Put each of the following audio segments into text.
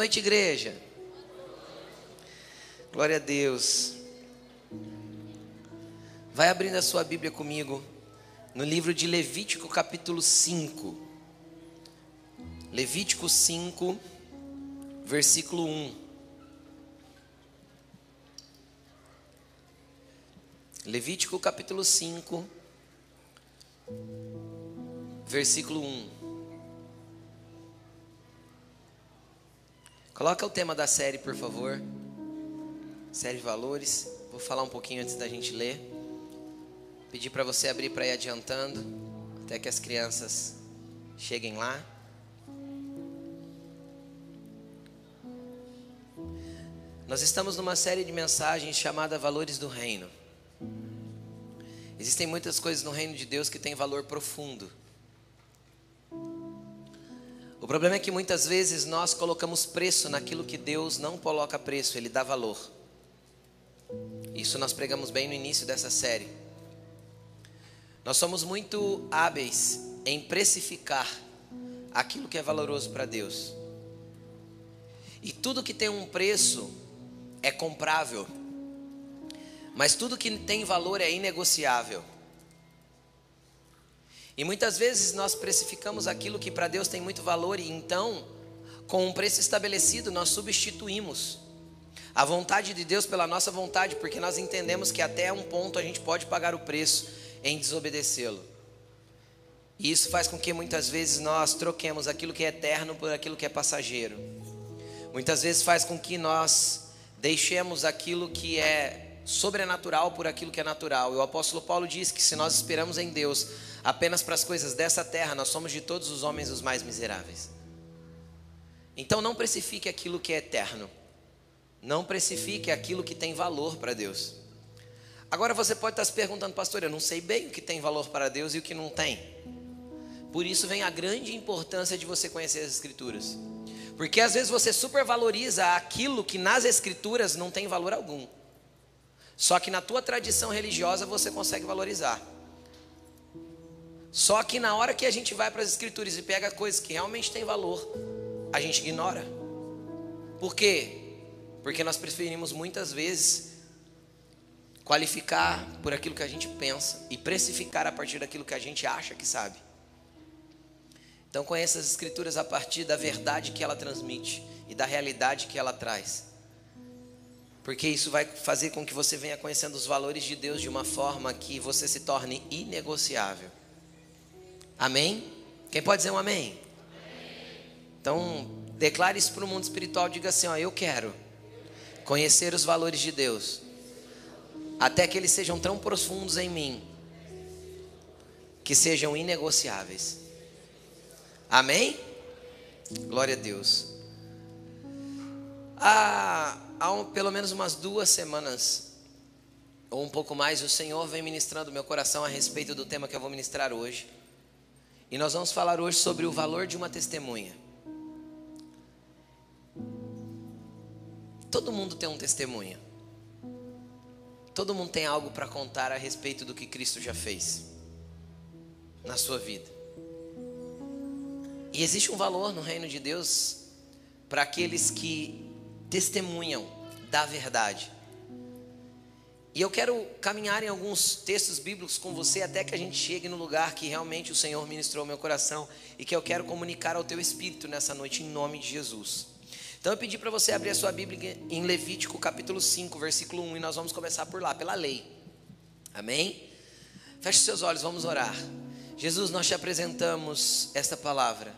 noite, igreja. Glória a Deus. Vai abrindo a sua Bíblia comigo no livro de Levítico, capítulo 5. Levítico 5, versículo 1. Levítico capítulo 5, versículo 1. Coloca o tema da série, por favor. Série Valores. Vou falar um pouquinho antes da gente ler. Pedir para você abrir para ir adiantando, até que as crianças cheguem lá. Nós estamos numa série de mensagens chamada Valores do Reino. Existem muitas coisas no reino de Deus que têm valor profundo. O problema é que muitas vezes nós colocamos preço naquilo que Deus não coloca preço, Ele dá valor. Isso nós pregamos bem no início dessa série. Nós somos muito hábeis em precificar aquilo que é valoroso para Deus. E tudo que tem um preço é comprável, mas tudo que tem valor é inegociável. E muitas vezes nós precificamos aquilo que para Deus tem muito valor e então, com um preço estabelecido, nós substituímos a vontade de Deus pela nossa vontade, porque nós entendemos que até um ponto a gente pode pagar o preço em desobedecê-lo. E isso faz com que muitas vezes nós troquemos aquilo que é eterno por aquilo que é passageiro. Muitas vezes faz com que nós deixemos aquilo que é sobrenatural por aquilo que é natural. E o apóstolo Paulo diz que se nós esperamos em Deus, apenas para as coisas dessa terra, nós somos de todos os homens os mais miseráveis. Então não precifique aquilo que é eterno. Não precifique aquilo que tem valor para Deus. Agora você pode estar se perguntando, pastor, eu não sei bem o que tem valor para Deus e o que não tem. Por isso vem a grande importância de você conhecer as Escrituras. Porque às vezes você supervaloriza aquilo que nas Escrituras não tem valor algum. Só que na tua tradição religiosa você consegue valorizar. Só que na hora que a gente vai para as escrituras e pega coisas que realmente têm valor, a gente ignora. Por quê? Porque nós preferimos muitas vezes qualificar por aquilo que a gente pensa e precificar a partir daquilo que a gente acha que sabe. Então conheça as escrituras a partir da verdade que ela transmite e da realidade que ela traz. Porque isso vai fazer com que você venha conhecendo os valores de Deus de uma forma que você se torne inegociável. Amém? Quem pode dizer um amém? Então, declare isso para o mundo espiritual, diga assim, ó, eu quero conhecer os valores de Deus, até que eles sejam tão profundos em mim, que sejam inegociáveis. Amém? Glória a Deus. Há, há um, pelo menos umas duas semanas, ou um pouco mais, o Senhor vem ministrando meu coração a respeito do tema que eu vou ministrar hoje. E nós vamos falar hoje sobre o valor de uma testemunha. Todo mundo tem um testemunho. Todo mundo tem algo para contar a respeito do que Cristo já fez na sua vida. E existe um valor no reino de Deus para aqueles que testemunham da verdade. E eu quero caminhar em alguns textos bíblicos com você até que a gente chegue no lugar que realmente o Senhor ministrou meu coração e que eu quero comunicar ao teu espírito nessa noite em nome de Jesus. Então eu pedi para você abrir a sua Bíblia em Levítico capítulo 5, versículo 1 e nós vamos começar por lá, pela lei. Amém? Feche seus olhos, vamos orar. Jesus, nós te apresentamos esta palavra.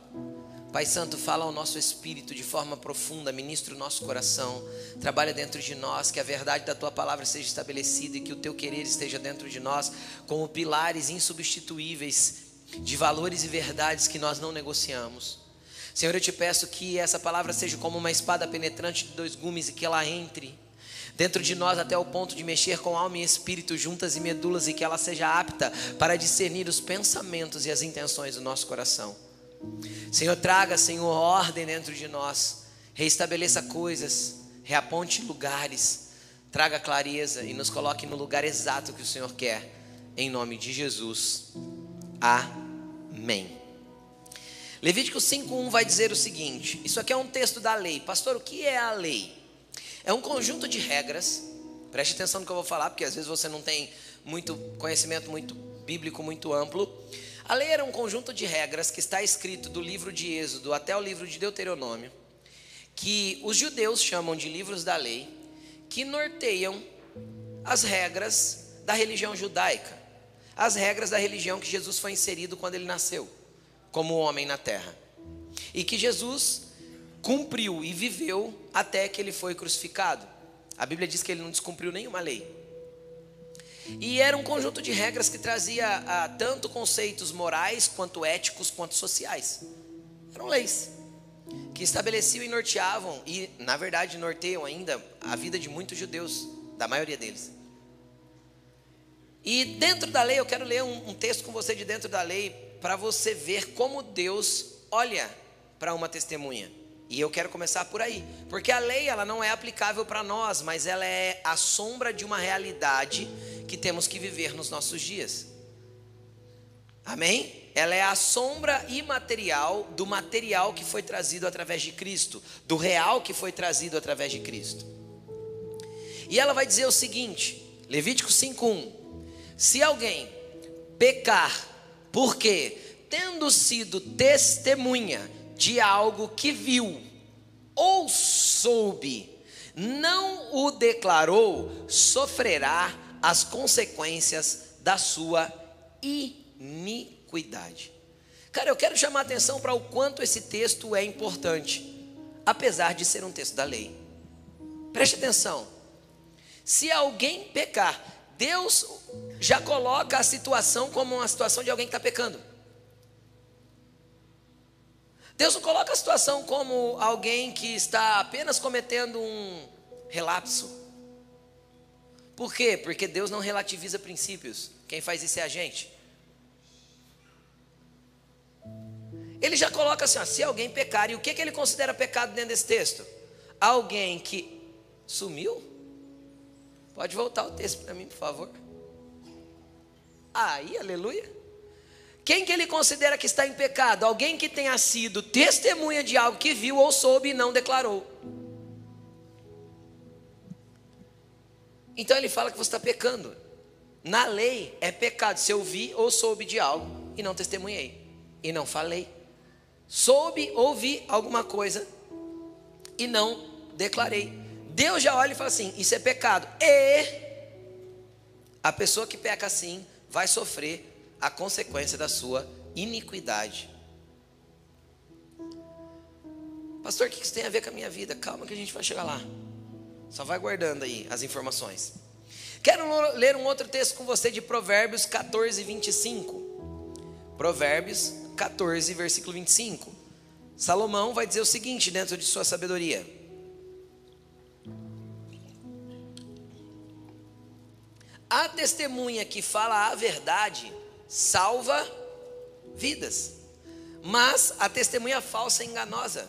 Pai Santo, fala ao nosso espírito de forma profunda, ministra o nosso coração, trabalha dentro de nós, que a verdade da tua palavra seja estabelecida e que o teu querer esteja dentro de nós, como pilares insubstituíveis de valores e verdades que nós não negociamos. Senhor, eu te peço que essa palavra seja como uma espada penetrante de dois gumes e que ela entre dentro de nós até o ponto de mexer com alma e espírito juntas e medulas e que ela seja apta para discernir os pensamentos e as intenções do nosso coração. Senhor, traga, Senhor, ordem dentro de nós. Reestabeleça coisas, reaponte lugares, traga clareza e nos coloque no lugar exato que o Senhor quer. Em nome de Jesus. Amém. Levítico 5:1 vai dizer o seguinte: Isso aqui é um texto da lei. Pastor, o que é a lei? É um conjunto de regras. Preste atenção no que eu vou falar, porque às vezes você não tem muito conhecimento muito bíblico muito amplo. A lei era um conjunto de regras que está escrito do livro de Êxodo até o livro de Deuteronômio, que os judeus chamam de livros da lei, que norteiam as regras da religião judaica, as regras da religião que Jesus foi inserido quando ele nasceu como homem na terra. E que Jesus cumpriu e viveu até que ele foi crucificado. A Bíblia diz que ele não descumpriu nenhuma lei. E era um conjunto de regras que trazia ah, tanto conceitos morais, quanto éticos, quanto sociais. Eram leis que estabeleciam e norteavam, e na verdade norteiam ainda a vida de muitos judeus, da maioria deles. E dentro da lei, eu quero ler um, um texto com você de dentro da lei, para você ver como Deus olha para uma testemunha. E eu quero começar por aí, porque a lei ela não é aplicável para nós, mas ela é a sombra de uma realidade que temos que viver nos nossos dias. Amém? Ela é a sombra imaterial do material que foi trazido através de Cristo, do real que foi trazido através de Cristo. E ela vai dizer o seguinte, Levítico 5:1: Se alguém pecar porque, tendo sido testemunha de algo que viu ou soube, não o declarou, sofrerá as consequências da sua iniquidade. Cara, eu quero chamar a atenção para o quanto esse texto é importante, apesar de ser um texto da lei. Preste atenção. Se alguém pecar, Deus já coloca a situação como uma situação de alguém que está pecando. Deus não coloca a situação como alguém que está apenas cometendo um relapso. Por quê? Porque Deus não relativiza princípios. Quem faz isso é a gente. Ele já coloca assim: ó, se alguém pecar, e o que, que ele considera pecado dentro desse texto? Alguém que sumiu, Pode voltar o texto para mim, por favor. Aí, aleluia. Quem que ele considera que está em pecado? Alguém que tenha sido testemunha de algo que viu ou soube e não declarou. Então ele fala que você está pecando. Na lei é pecado se eu vi ou soube de algo e não testemunhei e não falei. Soube, ouvi alguma coisa e não declarei. Deus já olha e fala assim: Isso é pecado. E a pessoa que peca assim vai sofrer a consequência da sua iniquidade. Pastor, o que isso tem a ver com a minha vida? Calma que a gente vai chegar lá. Só vai guardando aí as informações. Quero ler um outro texto com você de Provérbios 14, 25. Provérbios 14, versículo 25. Salomão vai dizer o seguinte dentro de sua sabedoria. A testemunha que fala a verdade salva vidas, mas a testemunha falsa é enganosa.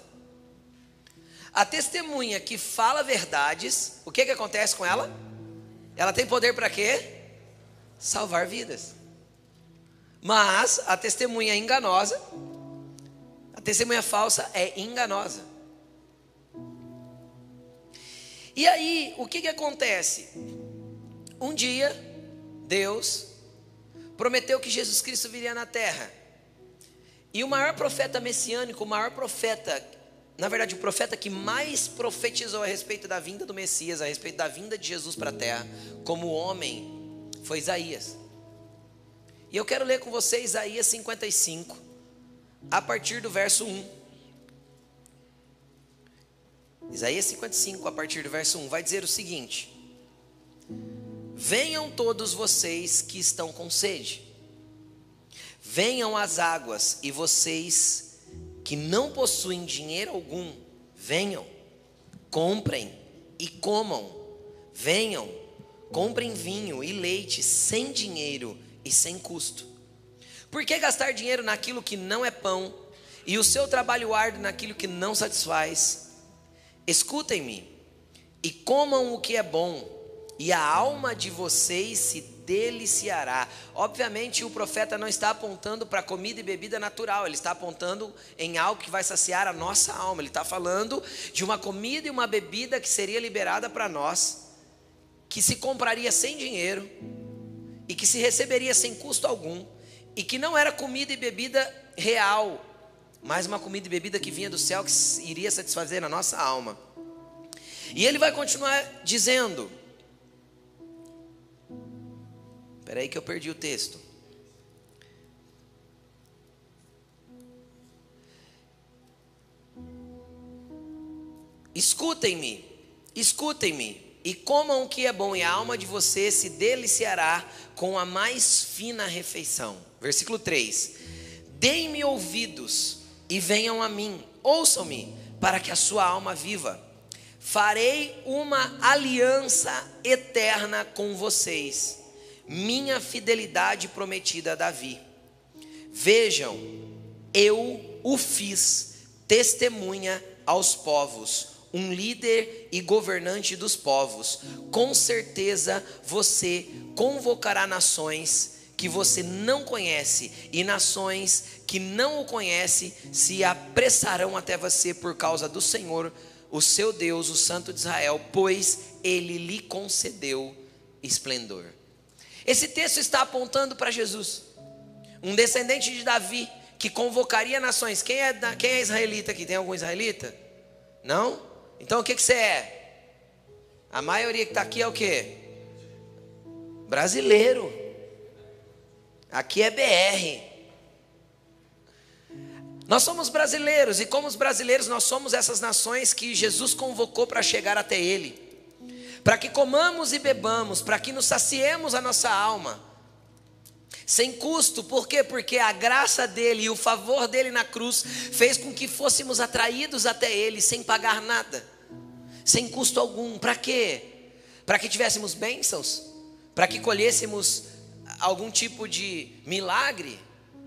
A testemunha que fala verdades, o que, que acontece com ela? Ela tem poder para quê? Salvar vidas. Mas a testemunha enganosa, a testemunha falsa é enganosa. E aí, o que, que acontece? Um dia, Deus prometeu que Jesus Cristo viria na terra. E o maior profeta messiânico, o maior profeta, na verdade, o profeta que mais profetizou a respeito da vinda do Messias, a respeito da vinda de Jesus para a terra, como homem, foi Isaías. E eu quero ler com você Isaías 55, a partir do verso 1. Isaías 55, a partir do verso 1, vai dizer o seguinte: Venham todos vocês que estão com sede, venham às águas, e vocês que não possuem dinheiro algum, venham, comprem e comam, venham, comprem vinho e leite sem dinheiro e sem custo. Por que gastar dinheiro naquilo que não é pão e o seu trabalho árduo naquilo que não satisfaz? Escutem-me e comam o que é bom e a alma de vocês se deliciará. Obviamente, o profeta não está apontando para comida e bebida natural, ele está apontando em algo que vai saciar a nossa alma. Ele está falando de uma comida e uma bebida que seria liberada para nós, que se compraria sem dinheiro e que se receberia sem custo algum, e que não era comida e bebida real, mas uma comida e bebida que vinha do céu que iria satisfazer a nossa alma. E ele vai continuar dizendo: Espera aí que eu perdi o texto. Escutem-me, escutem-me, e comam o que é bom, e a alma de você se deliciará com a mais fina refeição. Versículo 3: Deem-me ouvidos e venham a mim, ouçam-me, para que a sua alma viva. Farei uma aliança eterna com vocês minha fidelidade prometida a Davi. Vejam, eu o fiz testemunha aos povos, um líder e governante dos povos. Com certeza você convocará nações que você não conhece, e nações que não o conhecem se apressarão até você por causa do Senhor, o seu Deus, o Santo de Israel, pois ele lhe concedeu esplendor. Esse texto está apontando para Jesus, um descendente de Davi, que convocaria nações. Quem é, quem é israelita aqui? Tem algum israelita? Não? Então o que, que você é? A maioria que está aqui é o que? Brasileiro. Aqui é BR. Nós somos brasileiros e, como os brasileiros, nós somos essas nações que Jesus convocou para chegar até Ele para que comamos e bebamos, para que nos saciemos a nossa alma, sem custo, por quê? Porque a graça dele e o favor dele na cruz fez com que fôssemos atraídos até ele sem pagar nada, sem custo algum. Para quê? Para que tivéssemos bênçãos, para que colhêssemos algum tipo de milagre.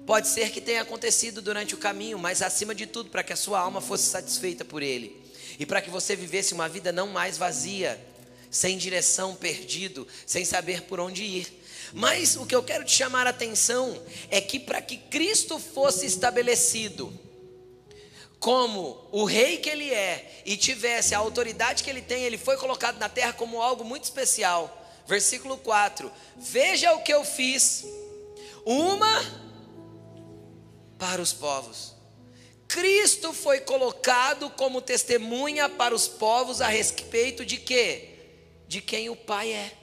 Pode ser que tenha acontecido durante o caminho, mas acima de tudo, para que a sua alma fosse satisfeita por ele e para que você vivesse uma vida não mais vazia sem direção, perdido, sem saber por onde ir. Mas o que eu quero te chamar a atenção é que para que Cristo fosse estabelecido como o rei que ele é e tivesse a autoridade que ele tem, ele foi colocado na terra como algo muito especial. Versículo 4: Veja o que eu fiz, uma para os povos. Cristo foi colocado como testemunha para os povos a respeito de quê? De quem o Pai é.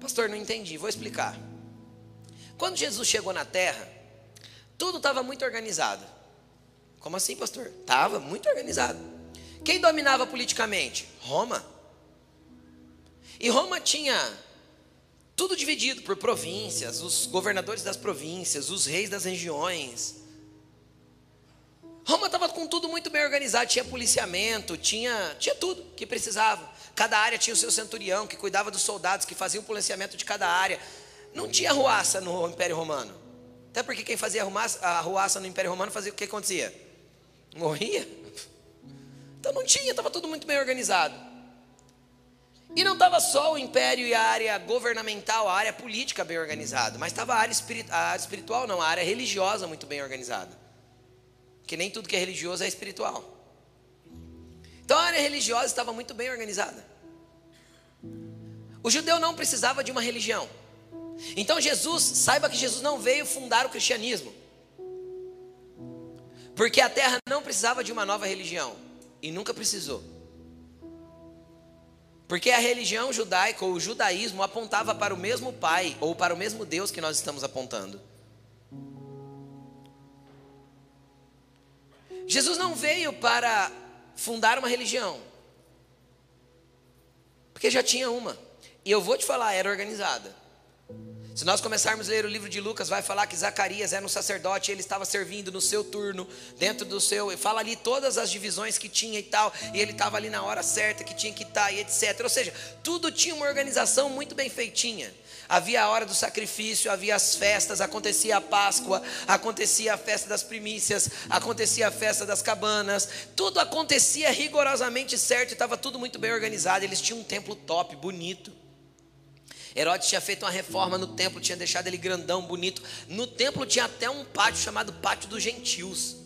Pastor, não entendi, vou explicar. Quando Jesus chegou na terra, tudo estava muito organizado. Como assim, pastor? Estava muito organizado. Quem dominava politicamente? Roma. E Roma tinha tudo dividido por províncias, os governadores das províncias, os reis das regiões, Roma estava com tudo muito bem organizado, tinha policiamento, tinha, tinha tudo que precisava. Cada área tinha o seu centurião que cuidava dos soldados, que fazia o policiamento de cada área. Não tinha ruaça no Império Romano. Até porque quem fazia a ruaça no Império Romano fazia o que acontecia? Morria. Então não tinha, estava tudo muito bem organizado. E não estava só o império e a área governamental, a área política bem organizada, mas estava a área, espiritual, não, a área religiosa muito bem organizada. Porque nem tudo que é religioso é espiritual. Então a área religiosa estava muito bem organizada. O judeu não precisava de uma religião. Então Jesus, saiba que Jesus não veio fundar o cristianismo. Porque a terra não precisava de uma nova religião. E nunca precisou. Porque a religião judaica ou o judaísmo apontava para o mesmo Pai ou para o mesmo Deus que nós estamos apontando. Jesus não veio para fundar uma religião, porque já tinha uma, e eu vou te falar, era organizada. Se nós começarmos a ler o livro de Lucas, vai falar que Zacarias era um sacerdote, ele estava servindo no seu turno, dentro do seu, fala ali todas as divisões que tinha e tal, e ele estava ali na hora certa que tinha que estar e etc. Ou seja, tudo tinha uma organização muito bem feitinha. Havia a hora do sacrifício, havia as festas, acontecia a Páscoa, acontecia a festa das primícias, acontecia a festa das cabanas, tudo acontecia rigorosamente certo estava tudo muito bem organizado. Eles tinham um templo top, bonito. Herodes tinha feito uma reforma no templo, tinha deixado ele grandão, bonito. No templo tinha até um pátio chamado Pátio dos Gentios.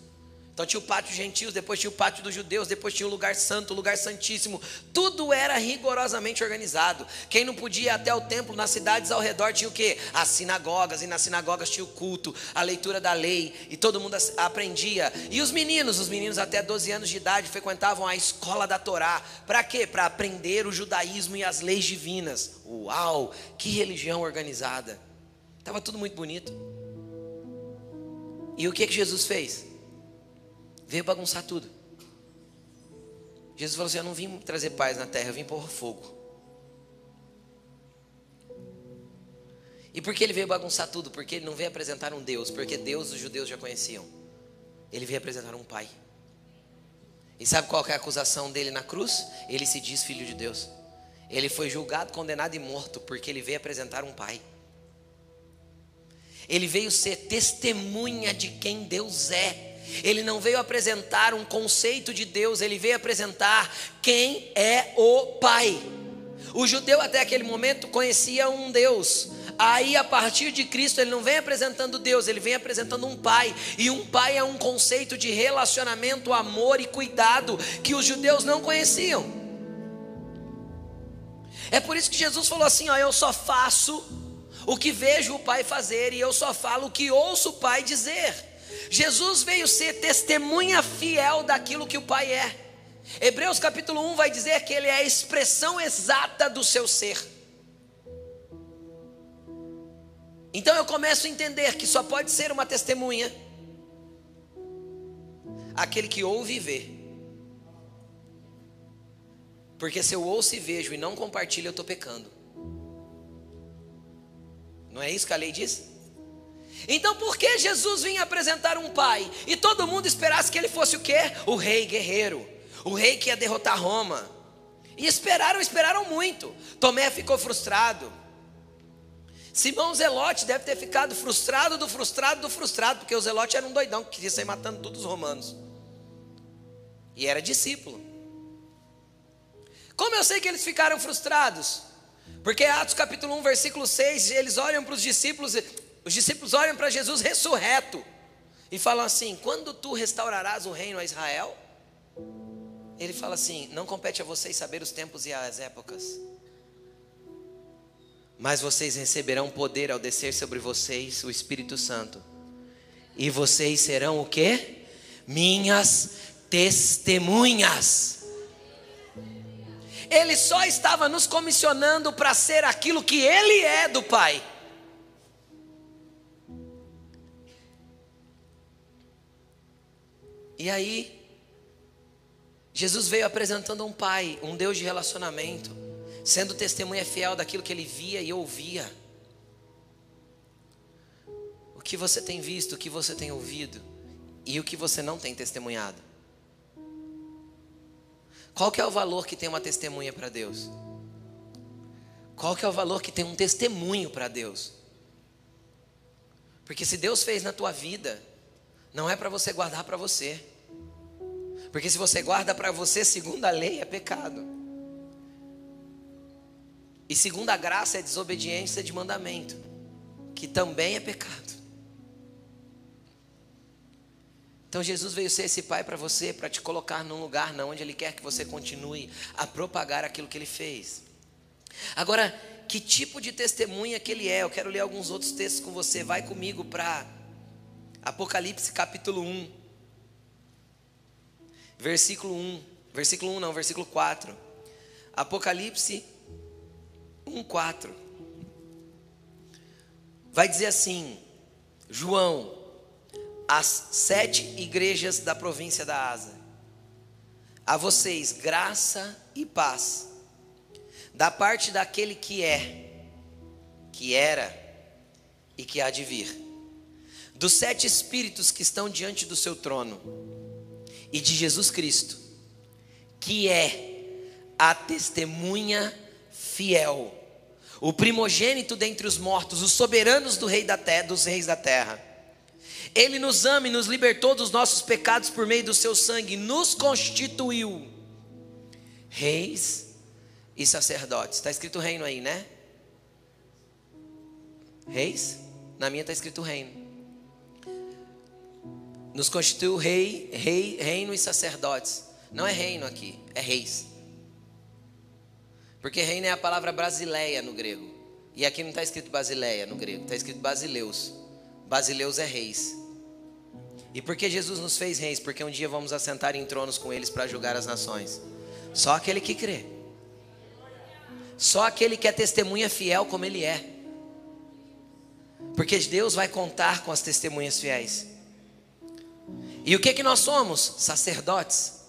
Então tinha o pátio gentios, depois tinha o pátio dos judeus, depois tinha o lugar santo, o lugar santíssimo. Tudo era rigorosamente organizado. Quem não podia ir até o templo nas cidades ao redor tinha o quê? As sinagogas, e nas sinagogas tinha o culto, a leitura da lei, e todo mundo aprendia. E os meninos, os meninos até 12 anos de idade frequentavam a escola da Torá. Para quê? Para aprender o judaísmo e as leis divinas. Uau, que religião organizada. Estava tudo muito bonito. E o que que Jesus fez? Veio bagunçar tudo. Jesus falou assim: Eu não vim trazer paz na terra, eu vim pôr fogo. E por que ele veio bagunçar tudo? Porque ele não veio apresentar um Deus, porque Deus os judeus já conheciam. Ele veio apresentar um Pai. E sabe qual é a acusação dele na cruz? Ele se diz filho de Deus. Ele foi julgado, condenado e morto porque ele veio apresentar um Pai. Ele veio ser testemunha de quem Deus é. Ele não veio apresentar um conceito de Deus, ele veio apresentar quem é o Pai. O judeu até aquele momento conhecia um Deus. Aí, a partir de Cristo, ele não vem apresentando Deus, ele vem apresentando um pai. E um pai é um conceito de relacionamento, amor e cuidado que os judeus não conheciam. É por isso que Jesus falou assim: ó, eu só faço o que vejo o pai fazer, e eu só falo o que ouço o pai dizer. Jesus veio ser testemunha fiel daquilo que o Pai é. Hebreus capítulo 1 vai dizer que ele é a expressão exata do seu ser. Então eu começo a entender que só pode ser uma testemunha aquele que ouve e vê. Porque se eu ouço e vejo e não compartilho, eu estou pecando. Não é isso que a lei diz? Então por que Jesus vinha apresentar um pai e todo mundo esperasse que ele fosse o quê? O rei guerreiro, o rei que ia derrotar Roma. E esperaram, esperaram muito. Tomé ficou frustrado. Simão Zelote deve ter ficado frustrado do frustrado do frustrado, porque o Zelote era um doidão que queria sair matando todos os romanos. E era discípulo. Como eu sei que eles ficaram frustrados? Porque Atos capítulo 1, versículo 6, eles olham para os discípulos os discípulos olham para Jesus ressurreto e falam assim: Quando tu restaurarás o reino a Israel? Ele fala assim: Não compete a vocês saber os tempos e as épocas, mas vocês receberão poder ao descer sobre vocês o Espírito Santo, e vocês serão o que? Minhas testemunhas. Ele só estava nos comissionando para ser aquilo que Ele é do Pai. E aí, Jesus veio apresentando um pai, um Deus de relacionamento, sendo testemunha fiel daquilo que ele via e ouvia. O que você tem visto, o que você tem ouvido e o que você não tem testemunhado? Qual que é o valor que tem uma testemunha para Deus? Qual que é o valor que tem um testemunho para Deus? Porque se Deus fez na tua vida, não é para você guardar para você. Porque se você guarda para você, segundo a lei, é pecado. E segundo a graça é desobediência de mandamento, que também é pecado. Então Jesus veio ser esse pai para você, para te colocar num lugar não onde ele quer que você continue a propagar aquilo que ele fez. Agora, que tipo de testemunha que ele é? Eu quero ler alguns outros textos com você. Vai comigo para Apocalipse capítulo 1 versículo 1. Versículo 1 não, versículo 4. Apocalipse 1, 4. Vai dizer assim: João, as sete igrejas da província da Asa, a vocês graça e paz, da parte daquele que é, que era e que há de vir, dos sete espíritos que estão diante do seu trono e de Jesus Cristo, que é a testemunha fiel, o primogênito dentre os mortos, os soberanos do rei da terra, dos reis da terra. Ele nos ama e nos libertou dos nossos pecados por meio do seu sangue, nos constituiu reis e sacerdotes. Está escrito reino aí, né? Reis? Na minha está escrito reino. Nos constituiu rei, rei, reino e sacerdotes. Não é reino aqui, é reis. Porque reino é a palavra brasileia no grego. E aqui não está escrito basileia no grego, está escrito basileus. Basileus é reis. E por que Jesus nos fez reis? Porque um dia vamos assentar em tronos com eles para julgar as nações. Só aquele que crê. Só aquele que é testemunha fiel como ele é. Porque Deus vai contar com as testemunhas fiéis. E o que que nós somos? Sacerdotes.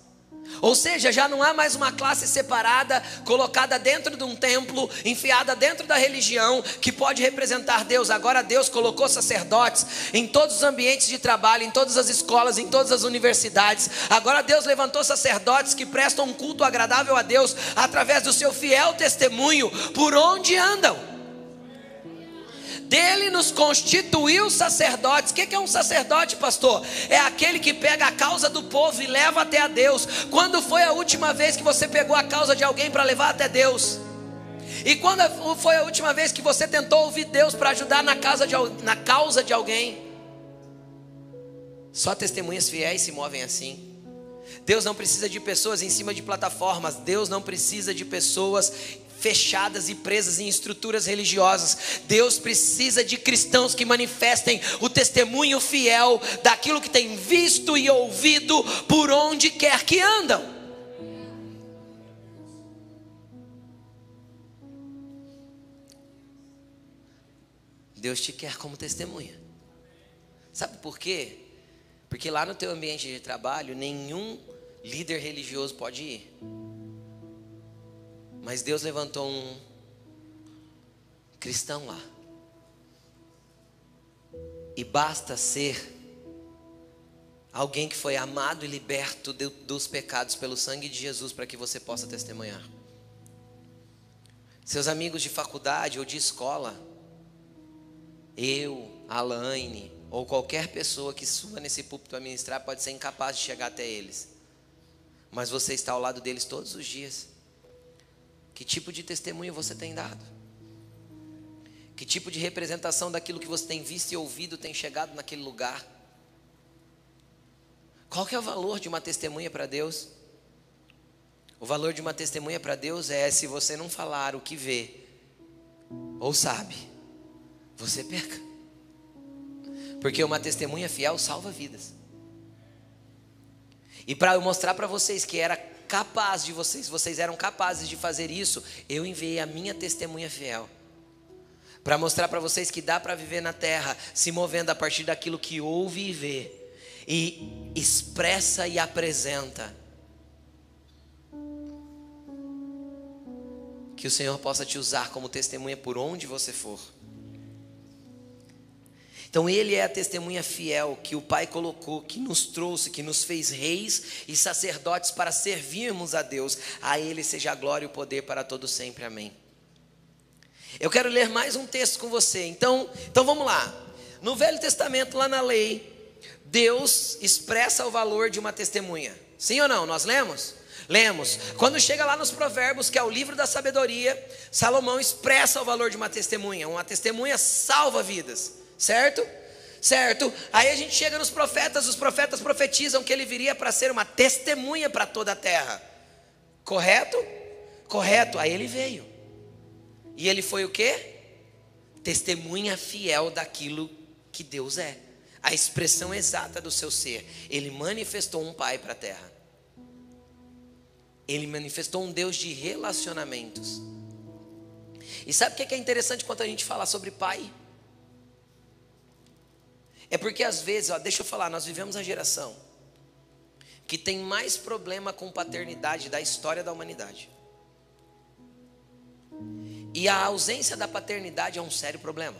Ou seja, já não há mais uma classe separada, colocada dentro de um templo, enfiada dentro da religião, que pode representar Deus. Agora Deus colocou sacerdotes em todos os ambientes de trabalho, em todas as escolas, em todas as universidades. Agora Deus levantou sacerdotes que prestam um culto agradável a Deus através do seu fiel testemunho por onde andam dele nos constituiu sacerdotes. O que é um sacerdote, pastor? É aquele que pega a causa do povo e leva até a Deus. Quando foi a última vez que você pegou a causa de alguém para levar até Deus? E quando foi a última vez que você tentou ouvir Deus para ajudar na, casa de, na causa de alguém? Só testemunhas fiéis se movem assim. Deus não precisa de pessoas em cima de plataformas. Deus não precisa de pessoas fechadas e presas em estruturas religiosas. Deus precisa de cristãos que manifestem o testemunho fiel daquilo que tem visto e ouvido por onde quer que andam. Deus te quer como testemunha. Sabe por quê? Porque lá no teu ambiente de trabalho, nenhum líder religioso pode ir. Mas Deus levantou um cristão lá. E basta ser alguém que foi amado e liberto de, dos pecados pelo sangue de Jesus para que você possa testemunhar. Seus amigos de faculdade ou de escola, eu, Alaine, ou qualquer pessoa que suba nesse púlpito a ministrar pode ser incapaz de chegar até eles. Mas você está ao lado deles todos os dias. Que tipo de testemunho você tem dado? Que tipo de representação daquilo que você tem visto e ouvido tem chegado naquele lugar? Qual que é o valor de uma testemunha para Deus? O valor de uma testemunha para Deus é se você não falar o que vê ou sabe, você perca. Porque uma testemunha fiel salva vidas. E para eu mostrar para vocês que era capaz de vocês, vocês eram capazes de fazer isso, eu enviei a minha testemunha fiel. Para mostrar para vocês que dá para viver na terra, se movendo a partir daquilo que ouve e vê, e expressa e apresenta. Que o Senhor possa te usar como testemunha por onde você for. Então ele é a testemunha fiel que o Pai colocou, que nos trouxe, que nos fez reis e sacerdotes para servirmos a Deus. A ele seja a glória e o poder para todo sempre. Amém. Eu quero ler mais um texto com você. Então, então vamos lá. No Velho Testamento, lá na lei, Deus expressa o valor de uma testemunha. Sim ou não? Nós lemos? Lemos. Quando chega lá nos Provérbios, que é o livro da sabedoria, Salomão expressa o valor de uma testemunha. Uma testemunha salva vidas certo? Certo? Aí a gente chega nos profetas, os profetas profetizam que ele viria para ser uma testemunha para toda a terra. Correto? Correto. Aí ele veio. E ele foi o quê? Testemunha fiel daquilo que Deus é. A expressão exata do seu ser. Ele manifestou um pai para a terra. Ele manifestou um Deus de relacionamentos. E sabe o que é interessante quando a gente fala sobre pai? É porque às vezes, ó, deixa eu falar, nós vivemos a geração que tem mais problema com paternidade da história da humanidade. E a ausência da paternidade é um sério problema.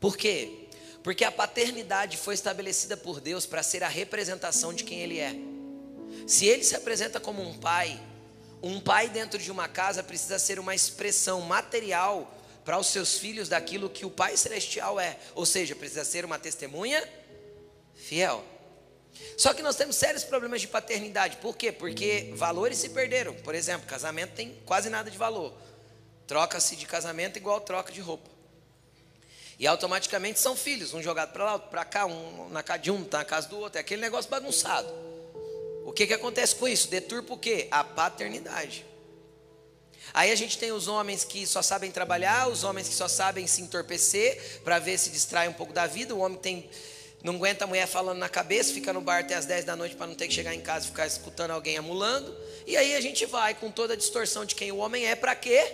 Por quê? Porque a paternidade foi estabelecida por Deus para ser a representação de quem Ele é. Se Ele se apresenta como um pai, Um pai dentro de uma casa precisa ser uma expressão material para os seus filhos daquilo que o Pai Celestial é. Ou seja, precisa ser uma testemunha fiel. Só que nós temos sérios problemas de paternidade. Por quê? Porque valores se perderam. Por exemplo, casamento tem quase nada de valor. Troca-se de casamento igual troca de roupa. E automaticamente são filhos, um jogado para lá, outro para cá, um na casa de um, tá na casa do outro. É aquele negócio bagunçado. O que, que acontece com isso? Deturpa o quê? A paternidade. Aí a gente tem os homens que só sabem trabalhar, os homens que só sabem se entorpecer para ver se distrai um pouco da vida. O homem tem não aguenta a mulher falando na cabeça, fica no bar até as 10 da noite para não ter que chegar em casa e ficar escutando alguém amulando. E aí a gente vai com toda a distorção de quem o homem é, para quê?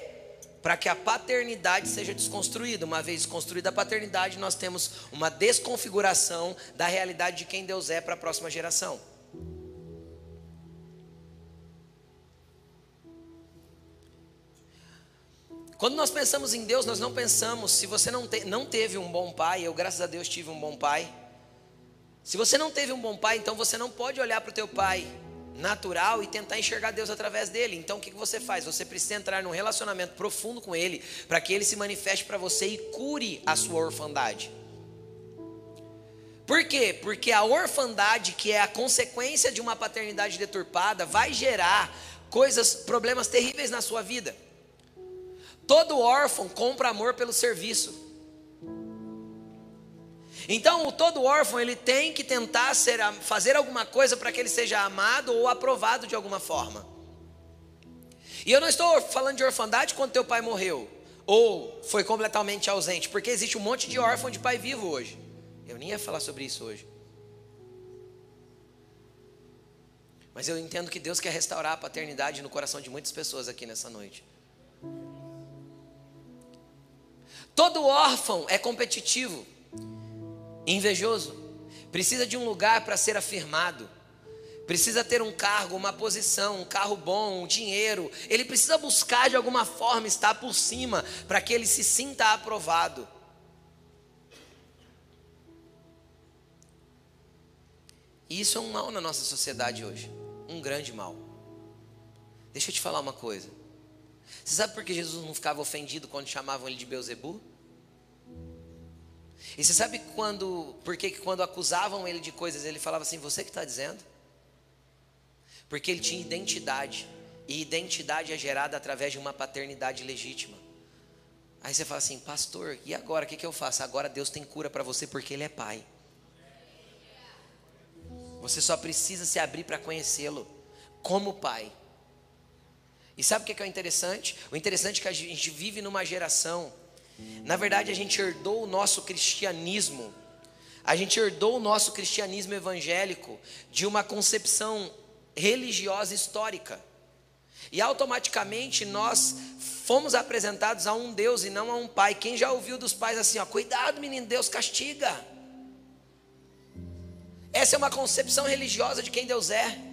Para que a paternidade seja desconstruída. Uma vez desconstruída a paternidade, nós temos uma desconfiguração da realidade de quem Deus é para a próxima geração. Quando nós pensamos em Deus, nós não pensamos, se você não, te, não teve um bom pai, eu graças a Deus tive um bom pai. Se você não teve um bom pai, então você não pode olhar para o teu pai natural e tentar enxergar Deus através dele. Então o que, que você faz? Você precisa entrar num relacionamento profundo com ele, para que ele se manifeste para você e cure a sua orfandade. Por quê? Porque a orfandade, que é a consequência de uma paternidade deturpada, vai gerar coisas, problemas terríveis na sua vida. Todo órfão compra amor pelo serviço. Então, o todo órfão ele tem que tentar ser, fazer alguma coisa para que ele seja amado ou aprovado de alguma forma. E eu não estou falando de orfandade quando teu pai morreu ou foi completamente ausente, porque existe um monte de órfão de pai vivo hoje. Eu nem ia falar sobre isso hoje. Mas eu entendo que Deus quer restaurar a paternidade no coração de muitas pessoas aqui nessa noite. Todo órfão é competitivo, invejoso, precisa de um lugar para ser afirmado, precisa ter um cargo, uma posição, um carro bom, um dinheiro. Ele precisa buscar de alguma forma estar por cima para que ele se sinta aprovado. E isso é um mal na nossa sociedade hoje, um grande mal. Deixa eu te falar uma coisa. Você sabe por que Jesus não ficava ofendido quando chamavam ele de Beuzebu? E você sabe quando, por que quando acusavam ele de coisas, ele falava assim: Você que está dizendo? Porque ele tinha identidade. E identidade é gerada através de uma paternidade legítima. Aí você fala assim, pastor, e agora? O que, que eu faço? Agora Deus tem cura para você porque Ele é Pai. Você só precisa se abrir para conhecê-lo como Pai. E sabe o que é interessante? O interessante é que a gente vive numa geração, na verdade a gente herdou o nosso cristianismo, a gente herdou o nosso cristianismo evangélico de uma concepção religiosa histórica. E automaticamente nós fomos apresentados a um Deus e não a um pai. Quem já ouviu dos pais assim, ó, cuidado, menino, Deus castiga. Essa é uma concepção religiosa de quem Deus é.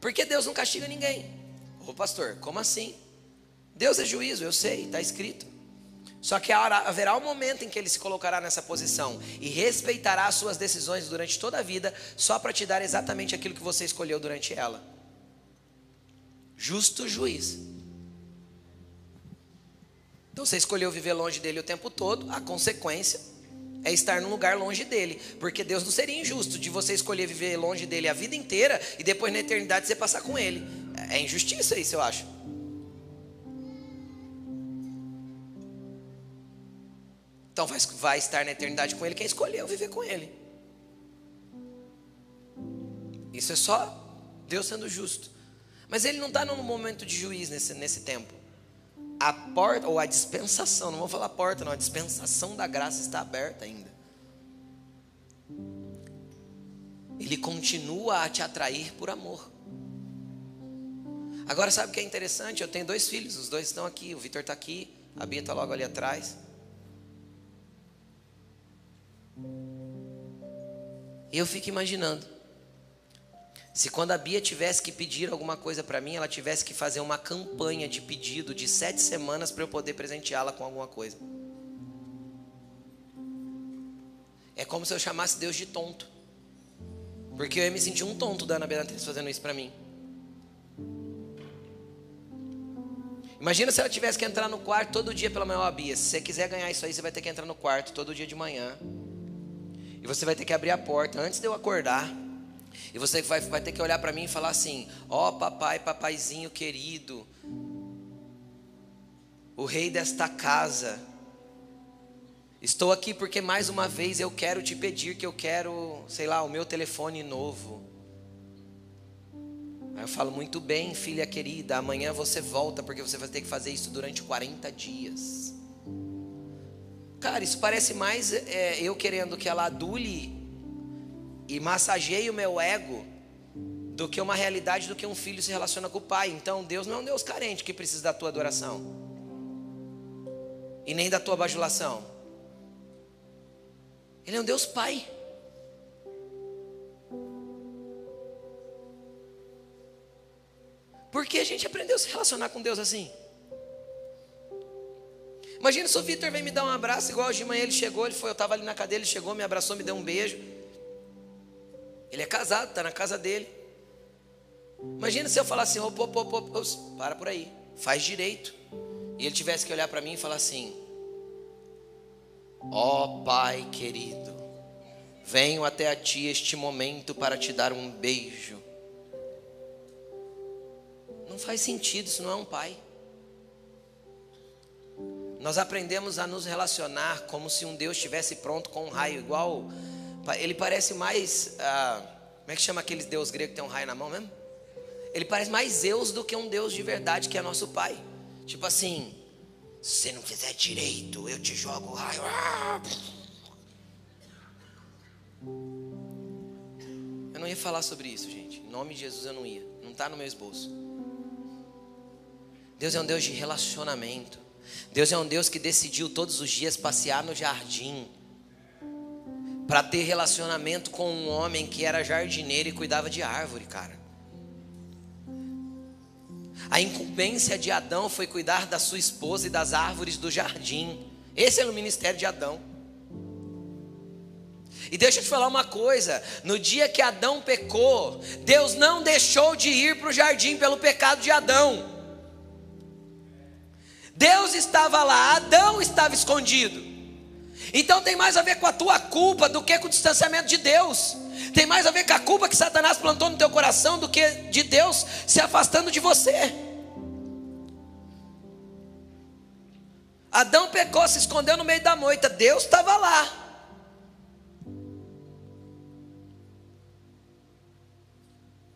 Porque Deus não castiga ninguém. Ô pastor, como assim? Deus é juízo, eu sei, está escrito. Só que haverá um momento em que ele se colocará nessa posição e respeitará as suas decisões durante toda a vida, só para te dar exatamente aquilo que você escolheu durante ela. Justo juiz. Então você escolheu viver longe dele o tempo todo, a consequência é estar num lugar longe dele, porque Deus não seria injusto de você escolher viver longe dele a vida inteira e depois na eternidade você passar com ele. É injustiça isso, eu acho. Então vai, vai estar na eternidade com ele quem escolheu viver com ele. Isso é só Deus sendo justo. Mas ele não está num momento de juiz nesse, nesse tempo. A porta, ou a dispensação, não vou falar porta, não, a dispensação da graça está aberta ainda. Ele continua a te atrair por amor. Agora, sabe o que é interessante? Eu tenho dois filhos, os dois estão aqui. O Vitor está aqui, a Bia está logo ali atrás. Eu fico imaginando. Se quando a Bia tivesse que pedir alguma coisa para mim, ela tivesse que fazer uma campanha de pedido de sete semanas para eu poder presenteá-la com alguma coisa. É como se eu chamasse Deus de tonto. Porque eu ia me sentir um tonto da Ana Beatriz fazendo isso para mim. Imagina se ela tivesse que entrar no quarto todo dia pela manhã, ó, Bia, se você quiser ganhar isso aí, você vai ter que entrar no quarto todo dia de manhã. E você vai ter que abrir a porta antes de eu acordar. E você vai, vai ter que olhar para mim e falar assim: Ó oh, papai, papaizinho querido, o rei desta casa, estou aqui porque mais uma vez eu quero te pedir que eu quero, sei lá, o meu telefone novo. Aí eu falo, muito bem, filha querida, amanhã você volta porque você vai ter que fazer isso durante 40 dias. Cara, isso parece mais é, eu querendo que ela adule e massageie o meu ego do que uma realidade do que um filho se relaciona com o pai. Então Deus não é um Deus carente que precisa da tua adoração e nem da tua bajulação. Ele é um Deus pai. Porque a gente aprendeu a se relacionar com Deus assim. Imagina se o Vitor vem me dar um abraço, igual hoje de manhã ele chegou, ele foi, eu estava ali na cadeira, ele chegou, me abraçou, me deu um beijo. Ele é casado, está na casa dele. Imagina se eu falasse assim, opa, opa, opa, para por aí, faz direito. E ele tivesse que olhar para mim e falar assim: Ó oh, Pai querido, venho até a Ti este momento para te dar um beijo. Não faz sentido, isso não é um pai. Nós aprendemos a nos relacionar como se um Deus estivesse pronto com um raio igual. Ele parece mais. Ah, como é que chama aquele Deus grego que tem um raio na mão mesmo? Ele parece mais Zeus do que um Deus de verdade que é nosso Pai. Tipo assim, se não fizer direito, eu te jogo o raio. Ah! Eu não ia falar sobre isso, gente. Em nome de Jesus eu não ia. Não está no meu esboço. Deus é um Deus de relacionamento. Deus é um Deus que decidiu todos os dias passear no jardim para ter relacionamento com um homem que era jardineiro e cuidava de árvore, cara. A incumbência de Adão foi cuidar da sua esposa e das árvores do jardim. Esse era o ministério de Adão. E deixa eu te falar uma coisa: no dia que Adão pecou, Deus não deixou de ir para o jardim pelo pecado de Adão. Deus estava lá, Adão estava escondido. Então tem mais a ver com a tua culpa do que com o distanciamento de Deus. Tem mais a ver com a culpa que Satanás plantou no teu coração do que de Deus se afastando de você. Adão pecou, se escondeu no meio da moita. Deus estava lá.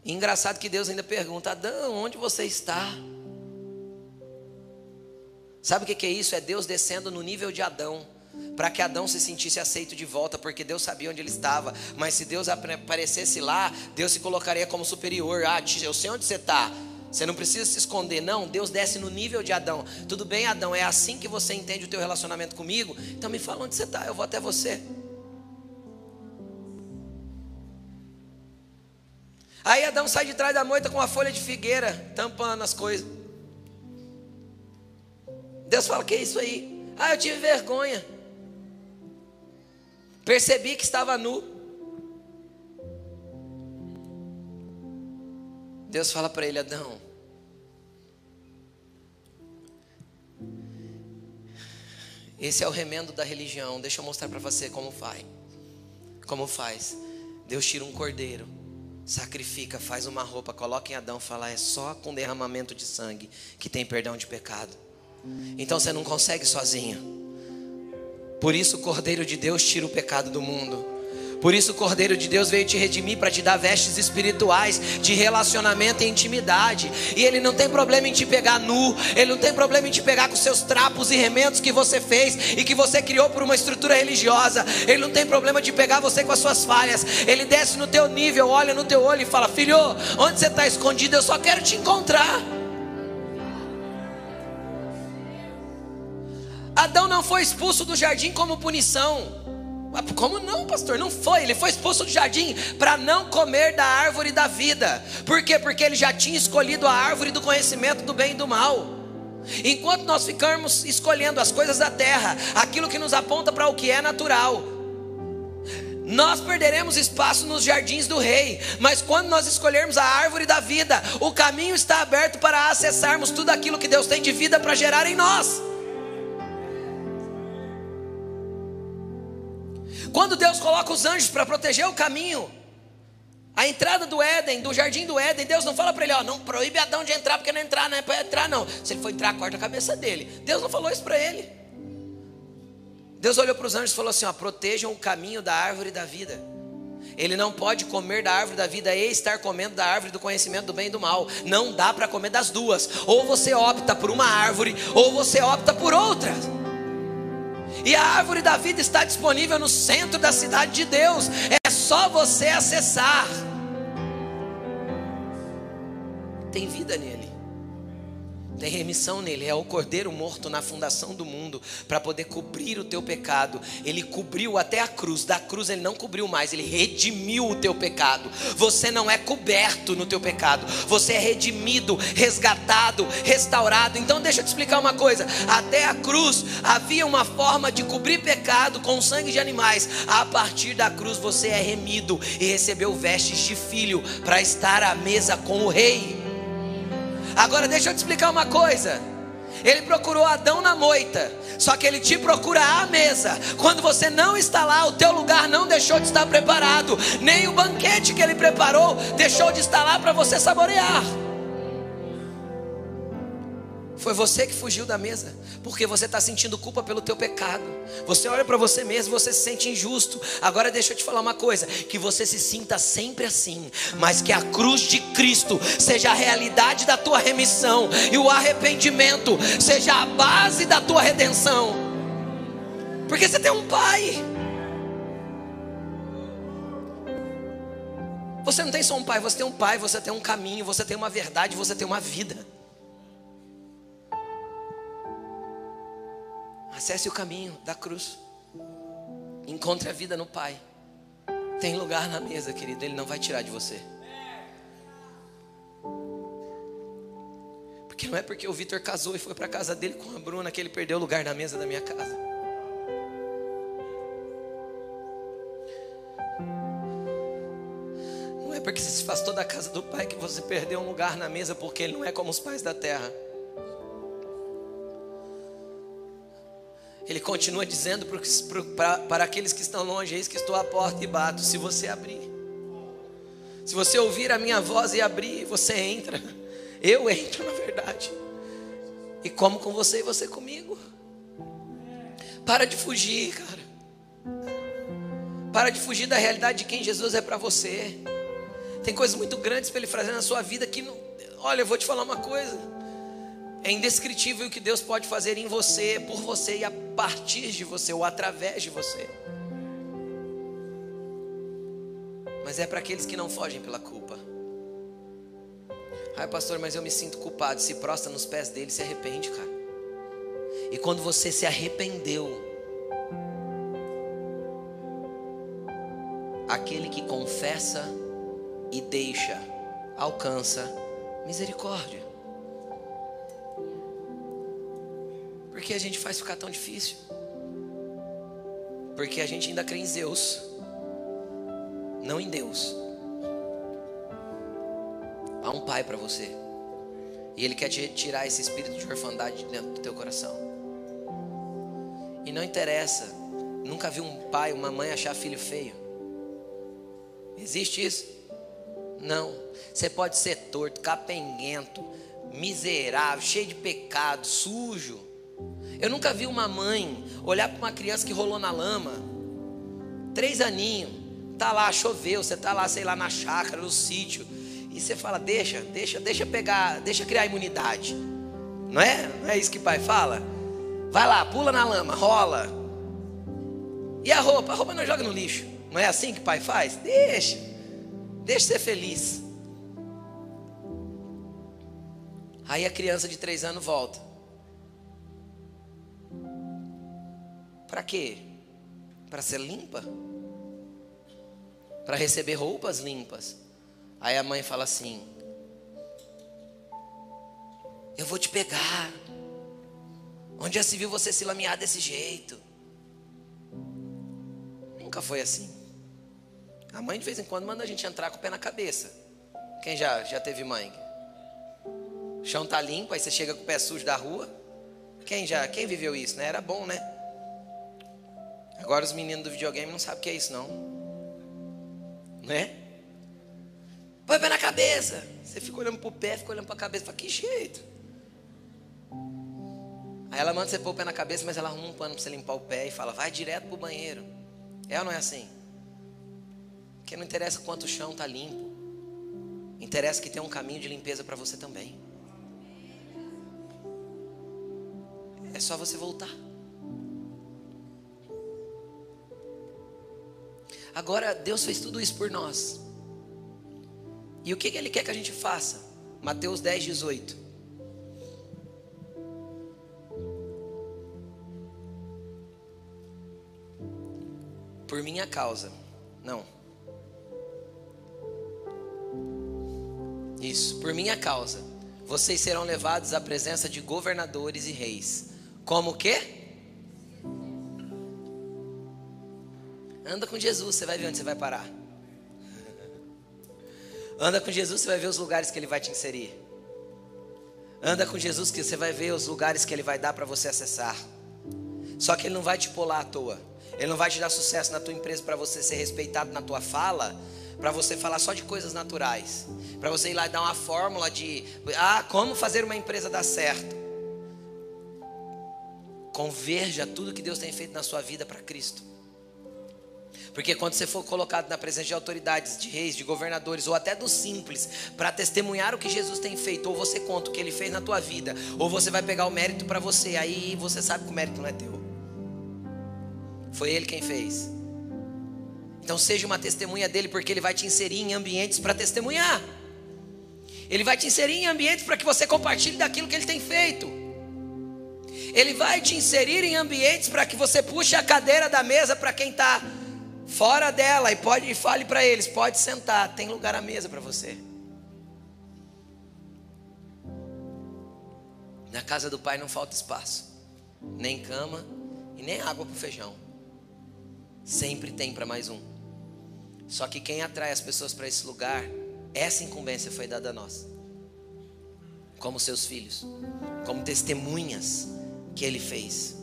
engraçado que Deus ainda pergunta: Adão, onde você está? Sabe o que é isso? É Deus descendo no nível de Adão, para que Adão se sentisse aceito de volta, porque Deus sabia onde ele estava. Mas se Deus aparecesse lá, Deus se colocaria como superior. Ah, eu sei onde você está. Você não precisa se esconder, não. Deus desce no nível de Adão. Tudo bem, Adão? É assim que você entende o teu relacionamento comigo? Então me fala onde você está, eu vou até você. Aí Adão sai de trás da moita com uma folha de figueira, tampando as coisas. Deus fala: Que é isso aí? Ah, eu tive vergonha. Percebi que estava nu. Deus fala para ele: Adão, esse é o remendo da religião. Deixa eu mostrar para você como faz. Como faz? Deus tira um cordeiro, sacrifica, faz uma roupa, coloca em Adão, fala: é só com derramamento de sangue que tem perdão de pecado. Então você não consegue sozinho. Por isso o Cordeiro de Deus tira o pecado do mundo. Por isso o Cordeiro de Deus veio te redimir para te dar vestes espirituais de relacionamento e intimidade. E ele não tem problema em te pegar nu, ele não tem problema em te pegar com seus trapos e remendos que você fez e que você criou por uma estrutura religiosa. Ele não tem problema de pegar você com as suas falhas. Ele desce no teu nível, olha no teu olho e fala: "Filho, onde você está escondido? Eu só quero te encontrar." Adão não foi expulso do jardim como punição. Como não, pastor? Não foi. Ele foi expulso do jardim para não comer da árvore da vida. Por quê? Porque ele já tinha escolhido a árvore do conhecimento do bem e do mal. Enquanto nós ficamos escolhendo as coisas da terra, aquilo que nos aponta para o que é natural, Nós perderemos espaço nos jardins do rei, mas quando nós escolhermos a árvore da vida, o caminho está aberto para acessarmos tudo aquilo que Deus tem de vida para gerar em nós. Quando Deus coloca os anjos para proteger o caminho, a entrada do Éden, do jardim do Éden, Deus não fala para ele, ó, não proíbe Adão de entrar, porque não entrar, não é para entrar, não. Se ele for entrar, corta a cabeça dele. Deus não falou isso para ele. Deus olhou para os anjos e falou assim: ó, protejam o caminho da árvore da vida. Ele não pode comer da árvore da vida e estar comendo da árvore do conhecimento do bem e do mal. Não dá para comer das duas. Ou você opta por uma árvore, ou você opta por outra. E a árvore da vida está disponível no centro da cidade de Deus. É só você acessar. Tem vida nele tem remissão nele. É o cordeiro morto na fundação do mundo para poder cobrir o teu pecado. Ele cobriu até a cruz. Da cruz ele não cobriu mais, ele redimiu o teu pecado. Você não é coberto no teu pecado. Você é redimido, resgatado, restaurado. Então deixa eu te explicar uma coisa. Até a cruz havia uma forma de cobrir pecado com sangue de animais. A partir da cruz você é remido e recebeu vestes de filho para estar à mesa com o rei. Agora deixa eu te explicar uma coisa. Ele procurou Adão na moita, só que ele te procura à mesa. Quando você não está lá, o teu lugar não deixou de estar preparado, nem o banquete que ele preparou deixou de estar lá para você saborear. Foi você que fugiu da mesa, porque você está sentindo culpa pelo teu pecado. Você olha para você mesmo, você se sente injusto. Agora deixa eu te falar uma coisa: que você se sinta sempre assim, mas que a cruz de Cristo seja a realidade da tua remissão e o arrependimento seja a base da tua redenção. Porque você tem um pai. Você não tem só um pai, você tem um pai, você tem um caminho, você tem uma verdade, você tem uma vida. Acesse o caminho da cruz. Encontre a vida no Pai. Tem lugar na mesa, querido. Ele não vai tirar de você. Porque não é porque o Vitor casou e foi para a casa dele com a Bruna que ele perdeu o lugar na mesa da minha casa. Não é porque você se afastou da casa do pai que você perdeu um lugar na mesa porque ele não é como os pais da terra. Ele continua dizendo para, aqueles que estão longe: Eis que estou à porta e bato. Se você abrir, se você ouvir a minha voz e abrir, você entra. Eu entro, na verdade. E como com você e você comigo. Para de fugir, cara. Para de fugir da realidade de quem Jesus é para você. Tem coisas muito grandes para Ele fazer na sua vida que, olha, eu vou te falar uma coisa. É indescritível o que Deus pode fazer em você, por você e a partir de você, ou através de você. Mas é para aqueles que não fogem pela culpa. Ai, pastor, mas eu me sinto culpado. Se prostra nos pés dele, se arrepende, cara. E quando você se arrependeu, aquele que confessa e deixa, alcança misericórdia. Por que a gente faz ficar tão difícil? Porque a gente ainda crê em Zeus, não em Deus. Há um pai para você. E ele quer te tirar esse espírito de orfandade de dentro do teu coração. E não interessa. Nunca vi um pai, uma mãe achar filho feio. Existe isso? Não. Você pode ser torto, capenguento, miserável, cheio de pecado, sujo. Eu nunca vi uma mãe olhar para uma criança que rolou na lama, três aninhos, tá lá, choveu, você tá lá, sei lá, na chácara, no sítio, e você fala, deixa, deixa, deixa pegar, deixa criar imunidade. Não é? Não é isso que pai fala? Vai lá, pula na lama, rola. E a roupa? A roupa não joga no lixo. Não é assim que pai faz? Deixa. Deixa ser feliz. Aí a criança de três anos volta. Para quê? Para ser limpa? Para receber roupas limpas. Aí a mãe fala assim: Eu vou te pegar. Onde já se viu você se lamear desse jeito? Nunca foi assim. A mãe de vez em quando manda a gente entrar com o pé na cabeça. Quem já, já teve mãe? O chão tá limpo, aí você chega com o pé sujo da rua. Quem já, quem viveu isso, né? Era bom, né? Agora os meninos do videogame não sabem o que é isso não. Né? Põe o pé na cabeça. Você fica olhando pro pé, fica olhando pra cabeça, fala, que jeito. Aí ela manda você pôr o pé na cabeça, mas ela arruma um pano para você limpar o pé e fala, vai direto pro banheiro. É ou não é assim? Porque não interessa quanto o chão está limpo. Interessa que tem um caminho de limpeza para você também. É só você voltar. Agora, Deus fez tudo isso por nós. E o que Ele quer que a gente faça? Mateus 10, 18. Por minha causa. Não. Isso, por minha causa. Vocês serão levados à presença de governadores e reis. Como o Anda com Jesus, você vai ver onde você vai parar. Anda com Jesus, você vai ver os lugares que Ele vai te inserir. Anda com Jesus, que você vai ver os lugares que Ele vai dar para você acessar. Só que Ele não vai te pular à toa. Ele não vai te dar sucesso na tua empresa para você ser respeitado na tua fala, para você falar só de coisas naturais, para você ir lá e dar uma fórmula de ah, como fazer uma empresa dar certo. Converja tudo que Deus tem feito na sua vida para Cristo. Porque quando você for colocado na presença de autoridades, de reis, de governadores, ou até dos simples, para testemunhar o que Jesus tem feito, ou você conta o que ele fez na tua vida, ou você vai pegar o mérito para você, aí você sabe que o mérito não é teu. Foi ele quem fez. Então seja uma testemunha dele, porque ele vai te inserir em ambientes para testemunhar. Ele vai te inserir em ambientes para que você compartilhe daquilo que ele tem feito. Ele vai te inserir em ambientes para que você puxe a cadeira da mesa para quem está fora dela e pode e fale para eles, pode sentar, tem lugar à mesa para você. Na casa do pai não falta espaço, nem cama e nem água para feijão. Sempre tem para mais um. Só que quem atrai as pessoas para esse lugar, essa incumbência foi dada a nós, como seus filhos, como testemunhas que ele fez.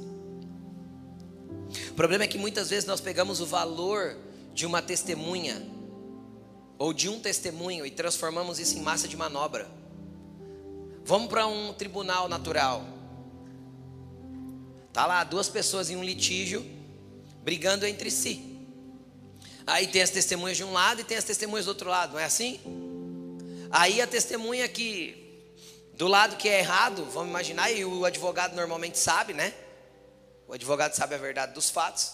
O problema é que muitas vezes nós pegamos o valor de uma testemunha ou de um testemunho e transformamos isso em massa de manobra. Vamos para um tribunal natural. Tá lá duas pessoas em um litígio brigando entre si. Aí tem as testemunhas de um lado e tem as testemunhas do outro lado, não é assim? Aí a testemunha que do lado que é errado, vamos imaginar, e o advogado normalmente sabe, né? O advogado sabe a verdade dos fatos.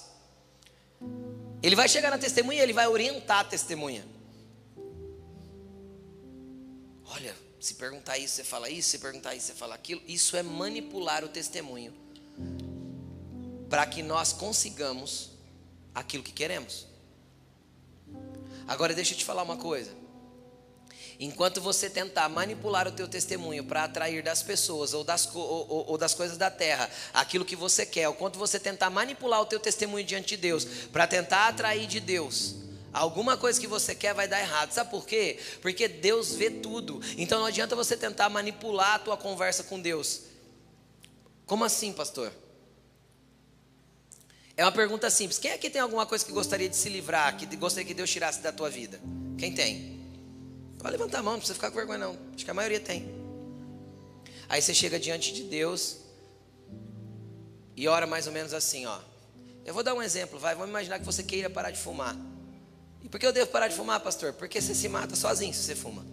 Ele vai chegar na testemunha, ele vai orientar a testemunha. Olha, se perguntar isso, você fala isso, se perguntar isso, você fala aquilo. Isso é manipular o testemunho para que nós consigamos aquilo que queremos. Agora deixa eu te falar uma coisa. Enquanto você tentar manipular o teu testemunho para atrair das pessoas ou das, ou, ou, ou das coisas da terra aquilo que você quer, ou você tentar manipular o teu testemunho diante de Deus para tentar atrair de Deus alguma coisa que você quer vai dar errado. Sabe por quê? Porque Deus vê tudo. Então não adianta você tentar manipular a tua conversa com Deus. Como assim, pastor? É uma pergunta simples. Quem aqui tem alguma coisa que gostaria de se livrar, que gostaria que Deus tirasse da tua vida? Quem tem? Pode levantar a mão, não precisa ficar com vergonha, não. Acho que a maioria tem. Aí você chega diante de Deus e ora mais ou menos assim, ó. Eu vou dar um exemplo, vai. Vamos imaginar que você queira parar de fumar. E por que eu devo parar de fumar, pastor? Porque você se mata sozinho se você fuma.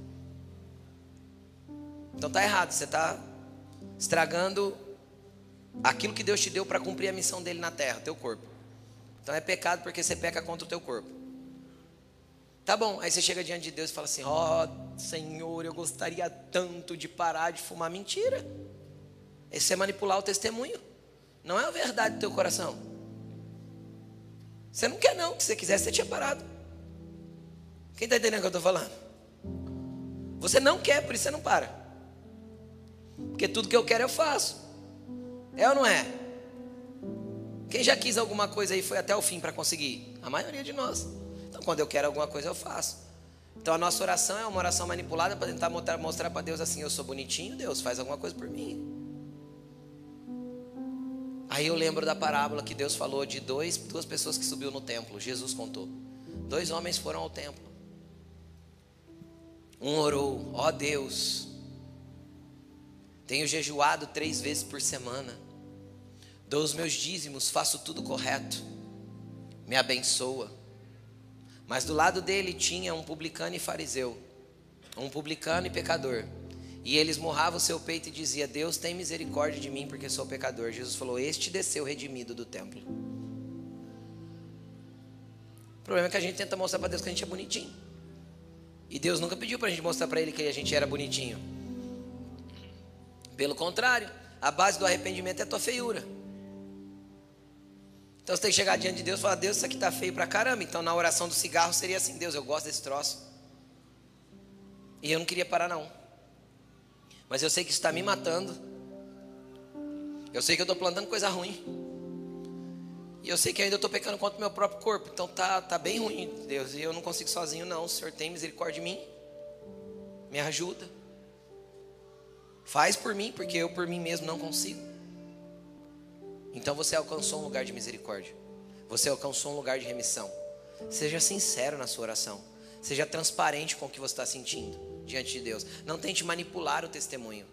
Então tá errado, você está estragando aquilo que Deus te deu para cumprir a missão dele na terra, teu corpo. Então é pecado porque você peca contra o teu corpo. Tá bom, aí você chega diante de Deus e fala assim: Ó oh, Senhor, eu gostaria tanto de parar de fumar. Mentira. Esse é manipular o testemunho. Não é a verdade do teu coração. Você não quer, não. Se você quisesse, você tinha parado. Quem está entendendo o que eu estou falando? Você não quer, por isso você não para. Porque tudo que eu quero eu faço. É ou não é? Quem já quis alguma coisa aí foi até o fim para conseguir? A maioria de nós. Quando eu quero alguma coisa, eu faço. Então a nossa oração é uma oração manipulada para tentar mostrar para Deus assim: eu sou bonitinho, Deus faz alguma coisa por mim. Aí eu lembro da parábola que Deus falou de dois, duas pessoas que subiu no templo. Jesus contou. Dois homens foram ao templo. Um orou: ó oh Deus, tenho jejuado três vezes por semana. Dou os meus dízimos, faço tudo correto. Me abençoa. Mas do lado dele tinha um publicano e fariseu, um publicano e pecador. E eles morravam o seu peito e dizia: Deus tem misericórdia de mim porque sou pecador. Jesus falou: Este desceu redimido do templo. O problema é que a gente tenta mostrar para Deus que a gente é bonitinho. E Deus nunca pediu para a gente mostrar para Ele que a gente era bonitinho. Pelo contrário, a base do arrependimento é a tua feiura. Então você tem que chegar diante de Deus e falar: Deus, isso aqui está feio para caramba. Então na oração do cigarro seria assim: Deus, eu gosto desse troço. E eu não queria parar, não. Mas eu sei que isso está me matando. Eu sei que eu estou plantando coisa ruim. E eu sei que ainda estou pecando contra o meu próprio corpo. Então tá, tá bem ruim, Deus. E eu não consigo sozinho, não. O Senhor tem misericórdia de mim. Me ajuda. Faz por mim, porque eu por mim mesmo não consigo. Então você alcançou um lugar de misericórdia. Você alcançou um lugar de remissão. Seja sincero na sua oração. Seja transparente com o que você está sentindo diante de Deus. Não tente manipular o testemunho.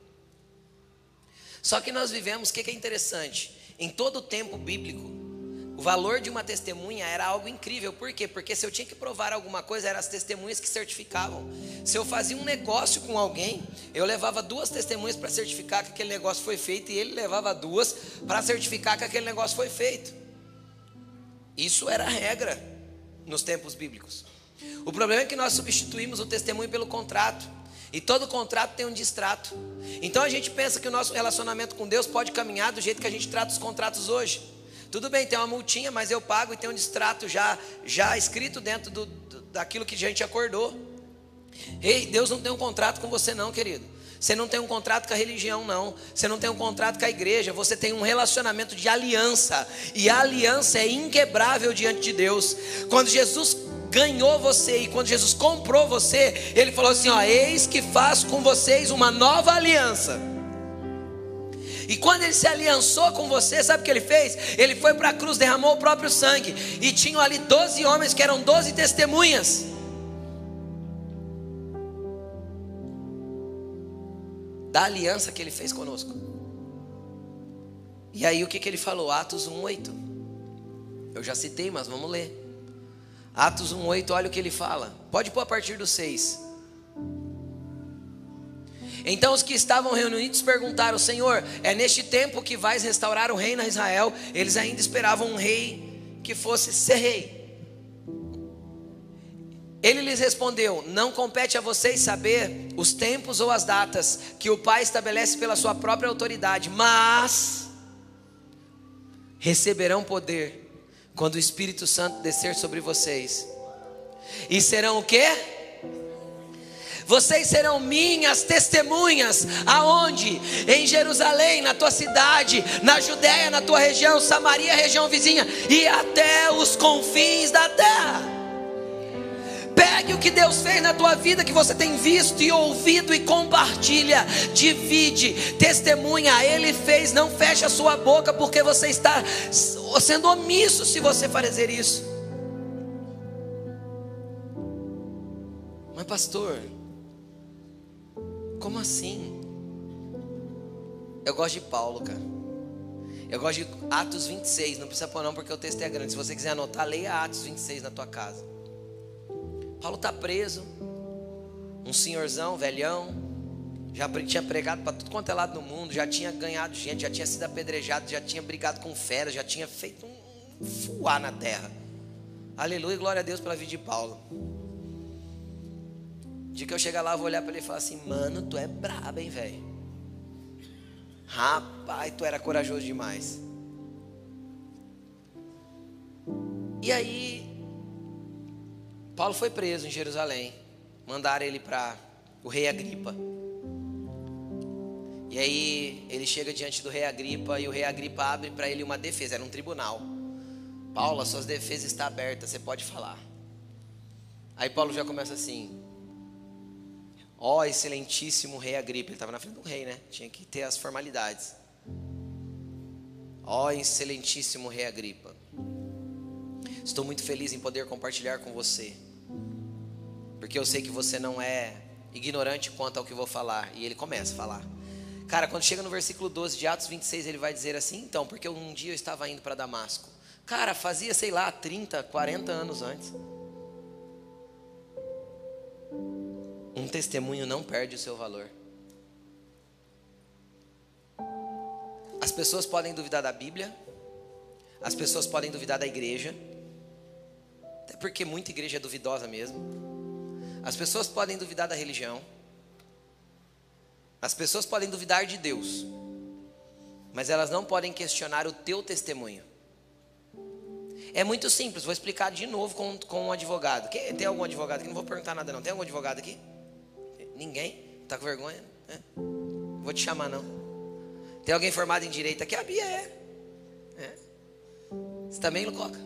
Só que nós vivemos, o que, que é interessante? Em todo o tempo bíblico, o valor de uma testemunha era algo incrível. Por quê? Porque se eu tinha que provar alguma coisa, eram as testemunhas que certificavam. Se eu fazia um negócio com alguém, eu levava duas testemunhas para certificar que aquele negócio foi feito, e ele levava duas para certificar que aquele negócio foi feito. Isso era a regra nos tempos bíblicos. O problema é que nós substituímos o testemunho pelo contrato. E todo contrato tem um distrato. Então a gente pensa que o nosso relacionamento com Deus pode caminhar do jeito que a gente trata os contratos hoje. Tudo bem, tem uma multinha, mas eu pago e tem um distrato já, já escrito dentro do, do, daquilo que a gente acordou. Ei, Deus não tem um contrato com você, não, querido. Você não tem um contrato com a religião, não. Você não tem um contrato com a igreja. Você tem um relacionamento de aliança. E a aliança é inquebrável diante de Deus. Quando Jesus ganhou você e quando Jesus comprou você, Ele falou assim: ó, eis que faço com vocês uma nova aliança. E quando ele se aliançou com você, sabe o que ele fez? Ele foi para a cruz, derramou o próprio sangue. E tinham ali 12 homens que eram 12 testemunhas. Da aliança que ele fez conosco. E aí o que, que ele falou? Atos 1,8. Eu já citei, mas vamos ler. Atos 1,8, olha o que ele fala. Pode pôr a partir do 6. Então os que estavam reunidos perguntaram: Senhor, é neste tempo que vais restaurar o reino a Israel? Eles ainda esperavam um rei que fosse ser rei. Ele lhes respondeu: Não compete a vocês saber os tempos ou as datas que o Pai estabelece pela sua própria autoridade, mas receberão poder quando o Espírito Santo descer sobre vocês. E serão o quê? Vocês serão minhas testemunhas. Aonde? Em Jerusalém, na tua cidade, na Judéia, na tua região, Samaria, região vizinha e até os confins da terra. Pegue o que Deus fez na tua vida, que você tem visto e ouvido, e compartilha, divide, testemunha. Ele fez, não feche a sua boca, porque você está sendo omisso se você fazer isso. Mas, pastor, como assim? Eu gosto de Paulo, cara. Eu gosto de Atos 26. Não precisa pôr não, porque o texto é grande. Se você quiser anotar, leia Atos 26 na tua casa. Paulo está preso. Um senhorzão, velhão. Já tinha pregado para tudo quanto é lado no mundo. Já tinha ganhado gente. Já tinha sido apedrejado. Já tinha brigado com feras. Já tinha feito um fuá na terra. Aleluia glória a Deus pela vida de Paulo dia que eu chegar lá, eu vou olhar para ele e falar assim: Mano, tu é brabo, hein, velho? Rapaz, tu era corajoso demais. E aí, Paulo foi preso em Jerusalém. Mandaram ele para o rei Agripa. E aí, ele chega diante do rei Agripa e o rei Agripa abre para ele uma defesa. Era um tribunal. Paulo, suas defesas estão abertas, você pode falar. Aí Paulo já começa assim: Ó, oh, excelentíssimo rei Agripa. Ele estava na frente do rei, né? Tinha que ter as formalidades. Ó, oh, excelentíssimo rei Agripa. Estou muito feliz em poder compartilhar com você. Porque eu sei que você não é ignorante quanto ao que vou falar. E ele começa a falar. Cara, quando chega no versículo 12 de Atos 26, ele vai dizer assim: então, porque um dia eu estava indo para Damasco. Cara, fazia, sei lá, 30, 40 anos antes. Testemunho não perde o seu valor. As pessoas podem duvidar da Bíblia, as pessoas podem duvidar da igreja, até porque muita igreja é duvidosa mesmo. As pessoas podem duvidar da religião, as pessoas podem duvidar de Deus, mas elas não podem questionar o teu testemunho. É muito simples, vou explicar de novo com, com um advogado. Quem, tem algum advogado aqui? Não vou perguntar nada não. Tem algum advogado aqui? Ninguém? Tá com vergonha? É. Vou te chamar não. Tem alguém formado em direito aqui? A Bia é. é. Você também, Lucoca?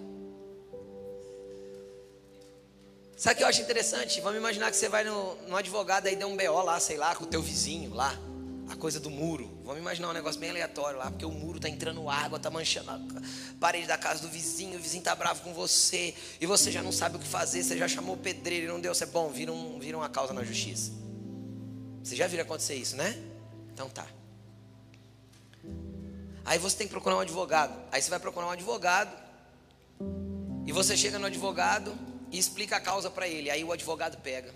Sabe o que eu acho interessante? Vamos imaginar que você vai no, no advogado aí deu um BO lá, sei lá, com o teu vizinho lá. A coisa do muro. Vamos imaginar um negócio bem aleatório lá, porque o muro tá entrando água, tá manchando a parede da casa do vizinho, o vizinho tá bravo com você, e você já não sabe o que fazer, você já chamou o pedreiro e não deu, você é bom, vira, um, vira uma causa na justiça. Você já viu acontecer isso, né? Então tá. Aí você tem que procurar um advogado. Aí você vai procurar um advogado. E você chega no advogado, e explica a causa para ele. Aí o advogado pega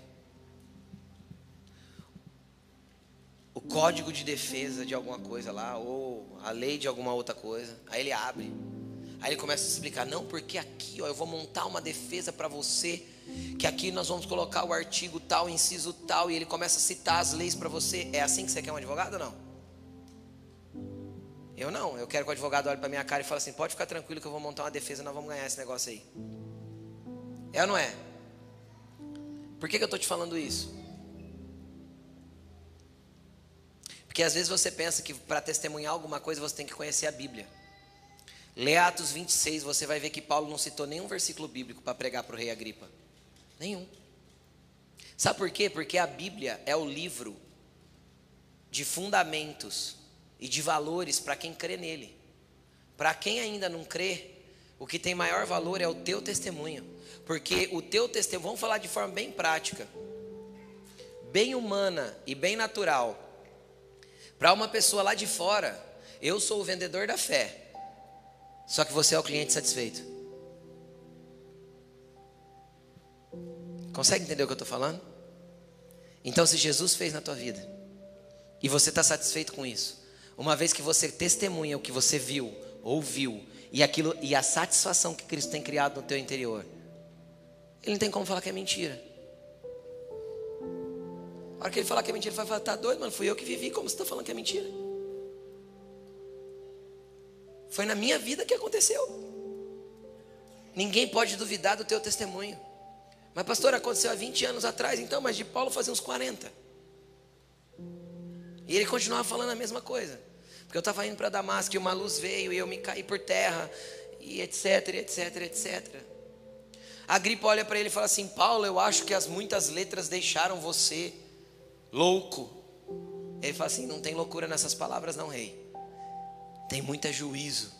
o código de defesa de alguma coisa lá, ou a lei de alguma outra coisa. Aí ele abre. Aí ele começa a explicar: não, porque aqui ó, eu vou montar uma defesa para você. Que aqui nós vamos colocar o artigo tal, inciso tal, e ele começa a citar as leis para você. É assim que você quer um advogado ou não? Eu não, eu quero que o advogado olhe para minha cara e fale assim: pode ficar tranquilo que eu vou montar uma defesa, nós vamos ganhar esse negócio aí. É ou não é? Por que, que eu estou te falando isso? Porque às vezes você pensa que para testemunhar alguma coisa você tem que conhecer a Bíblia. Lê Atos 26, você vai ver que Paulo não citou nenhum versículo bíblico para pregar para o rei Agripa. Nenhum. Sabe por quê? Porque a Bíblia é o livro de fundamentos e de valores para quem crê nele. Para quem ainda não crê, o que tem maior valor é o teu testemunho. Porque o teu testemunho, vamos falar de forma bem prática, bem humana e bem natural. Para uma pessoa lá de fora, eu sou o vendedor da fé. Só que você é o cliente satisfeito. Consegue entender o que eu estou falando? Então, se Jesus fez na tua vida e você está satisfeito com isso, uma vez que você testemunha o que você viu, ouviu e aquilo e a satisfação que Cristo tem criado no teu interior, ele não tem como falar que é mentira. A hora que ele falar que é mentira, ele vai falar: tá doido, mano? Fui eu que vivi, como você está falando que é mentira? Foi na minha vida que aconteceu. Ninguém pode duvidar do teu testemunho. Mas, pastor, aconteceu há 20 anos atrás, então, mas de Paulo fazia uns 40. E ele continuava falando a mesma coisa. Porque eu estava indo para Damasco e uma luz veio e eu me caí por terra, e etc, etc, etc. A gripe olha para ele e fala assim: Paulo, eu acho que as muitas letras deixaram você louco. Ele fala assim: Não tem loucura nessas palavras, não, rei. Tem muito juízo.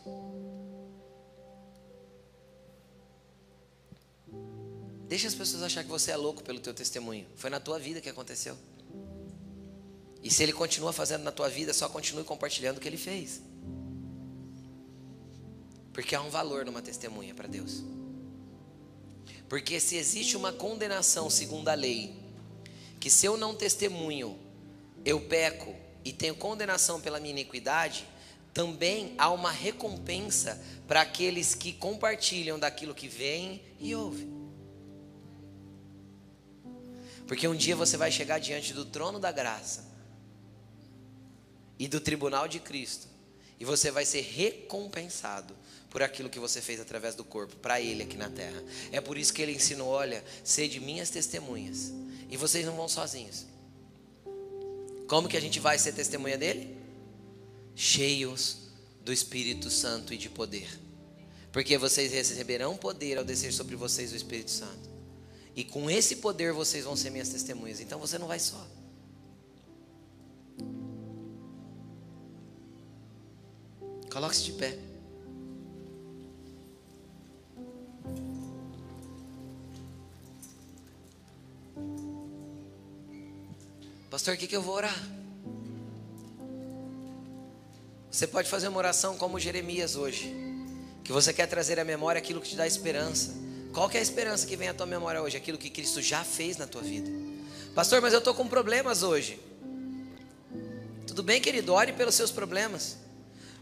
Deixa as pessoas achar que você é louco pelo teu testemunho. Foi na tua vida que aconteceu. E se ele continua fazendo na tua vida, só continue compartilhando o que ele fez. Porque há um valor numa testemunha para Deus. Porque se existe uma condenação segundo a lei, que se eu não testemunho, eu peco e tenho condenação pela minha iniquidade, também há uma recompensa para aqueles que compartilham daquilo que vem e ouve. Porque um dia você vai chegar diante do trono da graça e do tribunal de Cristo, e você vai ser recompensado por aquilo que você fez através do corpo, para Ele aqui na terra. É por isso que Ele ensinou: olha, sede minhas testemunhas, e vocês não vão sozinhos. Como que a gente vai ser testemunha dele? Cheios do Espírito Santo e de poder, porque vocês receberão poder ao descer sobre vocês o Espírito Santo, E com esse poder vocês vão ser minhas testemunhas. Então você não vai só. Coloque-se de pé. Pastor, o que, que eu vou orar? Você pode fazer uma oração como Jeremias hoje, que você quer trazer à memória aquilo que te dá esperança. Qual é a esperança que vem à tua memória hoje? Aquilo que Cristo já fez na tua vida. Pastor, mas eu estou com problemas hoje. Tudo bem, querido, ore pelos seus problemas.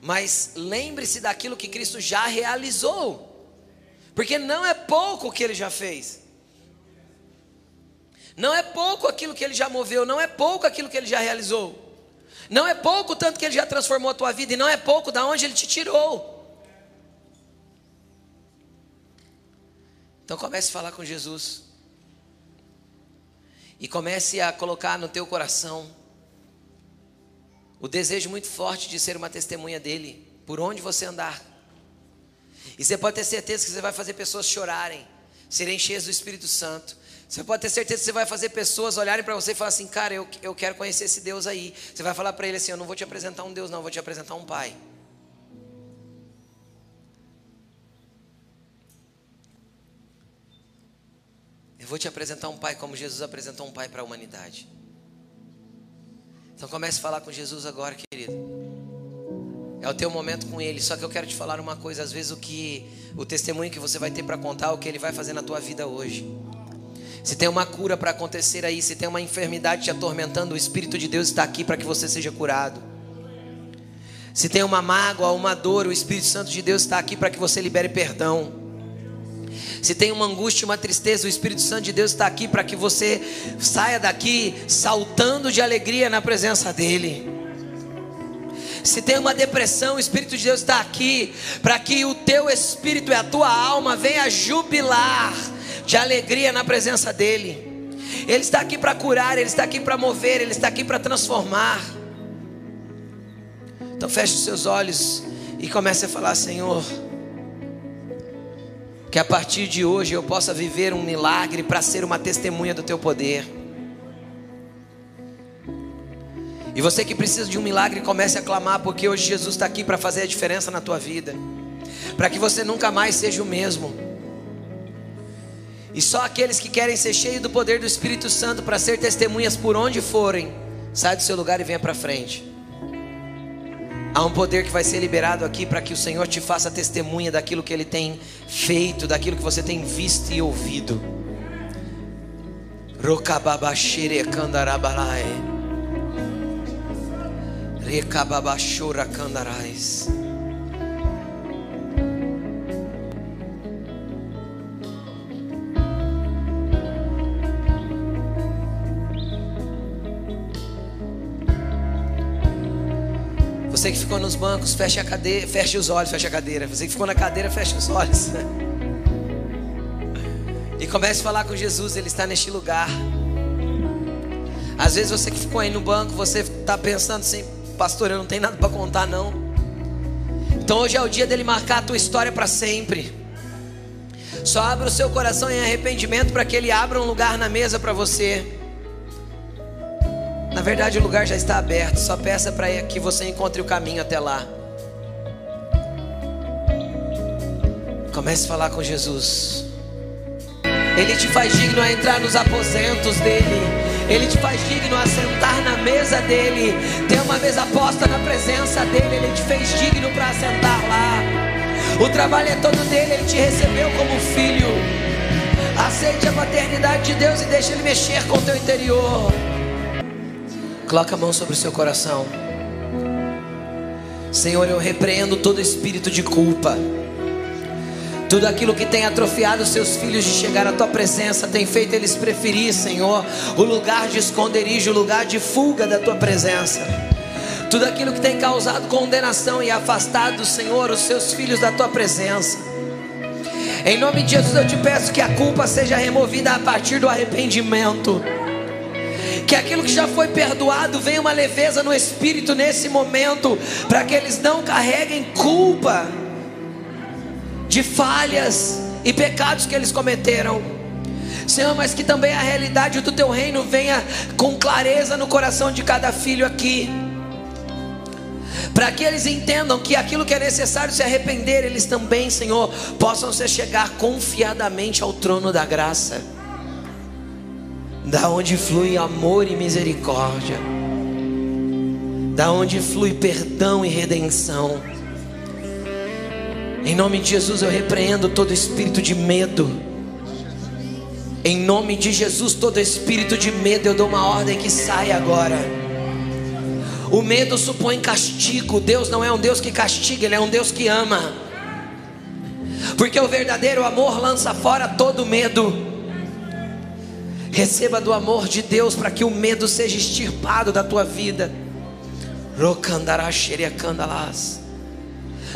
Mas lembre-se daquilo que Cristo já realizou. Porque não é pouco o que ele já fez. Não é pouco aquilo que ele já moveu, não é pouco aquilo que ele já realizou. Não é pouco tanto que ele já transformou a tua vida e não é pouco da onde ele te tirou. Então comece a falar com Jesus. E comece a colocar no teu coração o desejo muito forte de ser uma testemunha dele, por onde você andar. E você pode ter certeza que você vai fazer pessoas chorarem, serem cheias do Espírito Santo. Você pode ter certeza que você vai fazer pessoas olharem para você e falar assim: Cara, eu, eu quero conhecer esse Deus aí. Você vai falar para ele assim: Eu não vou te apresentar um Deus, não, eu vou te apresentar um Pai. Vou te apresentar um Pai como Jesus apresentou um Pai para a humanidade. Então comece a falar com Jesus agora, querido. É o teu momento com Ele. Só que eu quero te falar uma coisa. Às vezes o que o testemunho que você vai ter para contar, o que Ele vai fazer na tua vida hoje. Se tem uma cura para acontecer aí, se tem uma enfermidade te atormentando, o Espírito de Deus está aqui para que você seja curado. Se tem uma mágoa, uma dor, o Espírito Santo de Deus está aqui para que você libere perdão. Se tem uma angústia, uma tristeza, o Espírito Santo de Deus está aqui para que você saia daqui saltando de alegria na presença dEle. Se tem uma depressão, o Espírito de Deus está aqui para que o teu espírito e a tua alma venha jubilar de alegria na presença dEle. Ele está aqui para curar, Ele está aqui para mover, Ele está aqui para transformar. Então feche os seus olhos e comece a falar, Senhor. Que a partir de hoje eu possa viver um milagre para ser uma testemunha do teu poder. E você que precisa de um milagre, comece a clamar, porque hoje Jesus está aqui para fazer a diferença na tua vida, para que você nunca mais seja o mesmo. E só aqueles que querem ser cheios do poder do Espírito Santo para ser testemunhas por onde forem, sai do seu lugar e venha para frente. Há um poder que vai ser liberado aqui para que o Senhor te faça testemunha daquilo que Ele tem feito, daquilo que você tem visto e ouvido. Rokababashere Você que ficou nos bancos, feche a cadeira, feche os olhos, feche a cadeira. Você que ficou na cadeira, feche os olhos. E comece a falar com Jesus, Ele está neste lugar. Às vezes você que ficou aí no banco, você está pensando assim, pastor, eu não tenho nada para contar não. Então hoje é o dia dele marcar a tua história para sempre. Só abra o seu coração em arrependimento para que ele abra um lugar na mesa para você. Verdade, o lugar já está aberto. Só peça para que você encontre o caminho até lá. Comece a falar com Jesus. Ele te faz digno a entrar nos aposentos dele. Ele te faz digno a sentar na mesa dele. Ter uma mesa posta na presença dele. Ele te fez digno para sentar lá. O trabalho é todo dele. Ele te recebeu como filho. Aceite a paternidade de Deus e deixe ele mexer com o teu interior. Coloca a mão sobre o seu coração. Senhor, eu repreendo todo espírito de culpa. Tudo aquilo que tem atrofiado seus filhos de chegar à tua presença, tem feito eles preferir, Senhor, o lugar de esconderijo, o lugar de fuga da tua presença. Tudo aquilo que tem causado condenação e afastado, Senhor, os seus filhos da tua presença. Em nome de Jesus eu te peço que a culpa seja removida a partir do arrependimento. Que aquilo que já foi perdoado venha uma leveza no espírito nesse momento, para que eles não carreguem culpa de falhas e pecados que eles cometeram. Senhor, mas que também a realidade do teu reino venha com clareza no coração de cada filho aqui. Para que eles entendam que aquilo que é necessário se arrepender, eles também, Senhor, possam se chegar confiadamente ao trono da graça, da onde flui amor e misericórdia, da onde flui perdão e redenção. Em nome de Jesus eu repreendo todo espírito de medo. Em nome de Jesus, todo espírito de medo, eu dou uma ordem que saia agora. O medo supõe castigo. Deus não é um Deus que castiga, Ele é um Deus que ama. Porque o verdadeiro amor lança fora todo medo. Receba do amor de Deus para que o medo seja extirpado da tua vida.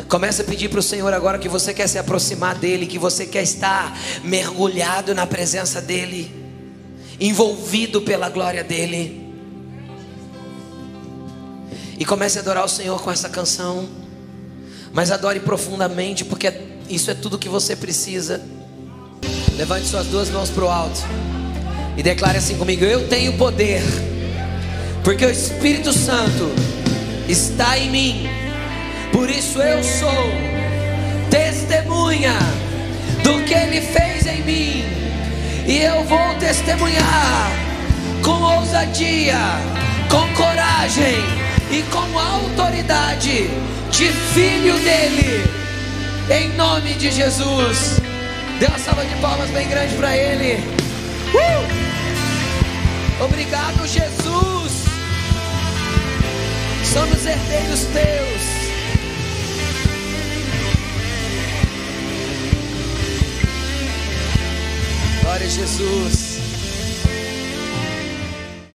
Comece a pedir para o Senhor agora que você quer se aproximar dEle, que você quer estar mergulhado na presença dEle, envolvido pela glória dEle. E comece a adorar o Senhor com essa canção, mas adore profundamente, porque isso é tudo que você precisa. Levante suas duas mãos para o alto e declare assim comigo: Eu tenho poder, porque o Espírito Santo está em mim por isso eu sou testemunha do que Ele fez em mim, e eu vou testemunhar com ousadia, com coragem e com autoridade de filho dele, em nome de Jesus. Dê uma salva de palmas bem grande para Ele. Uh! Obrigado, Jesus. Somos herdeiros teus. Glória a Jesus.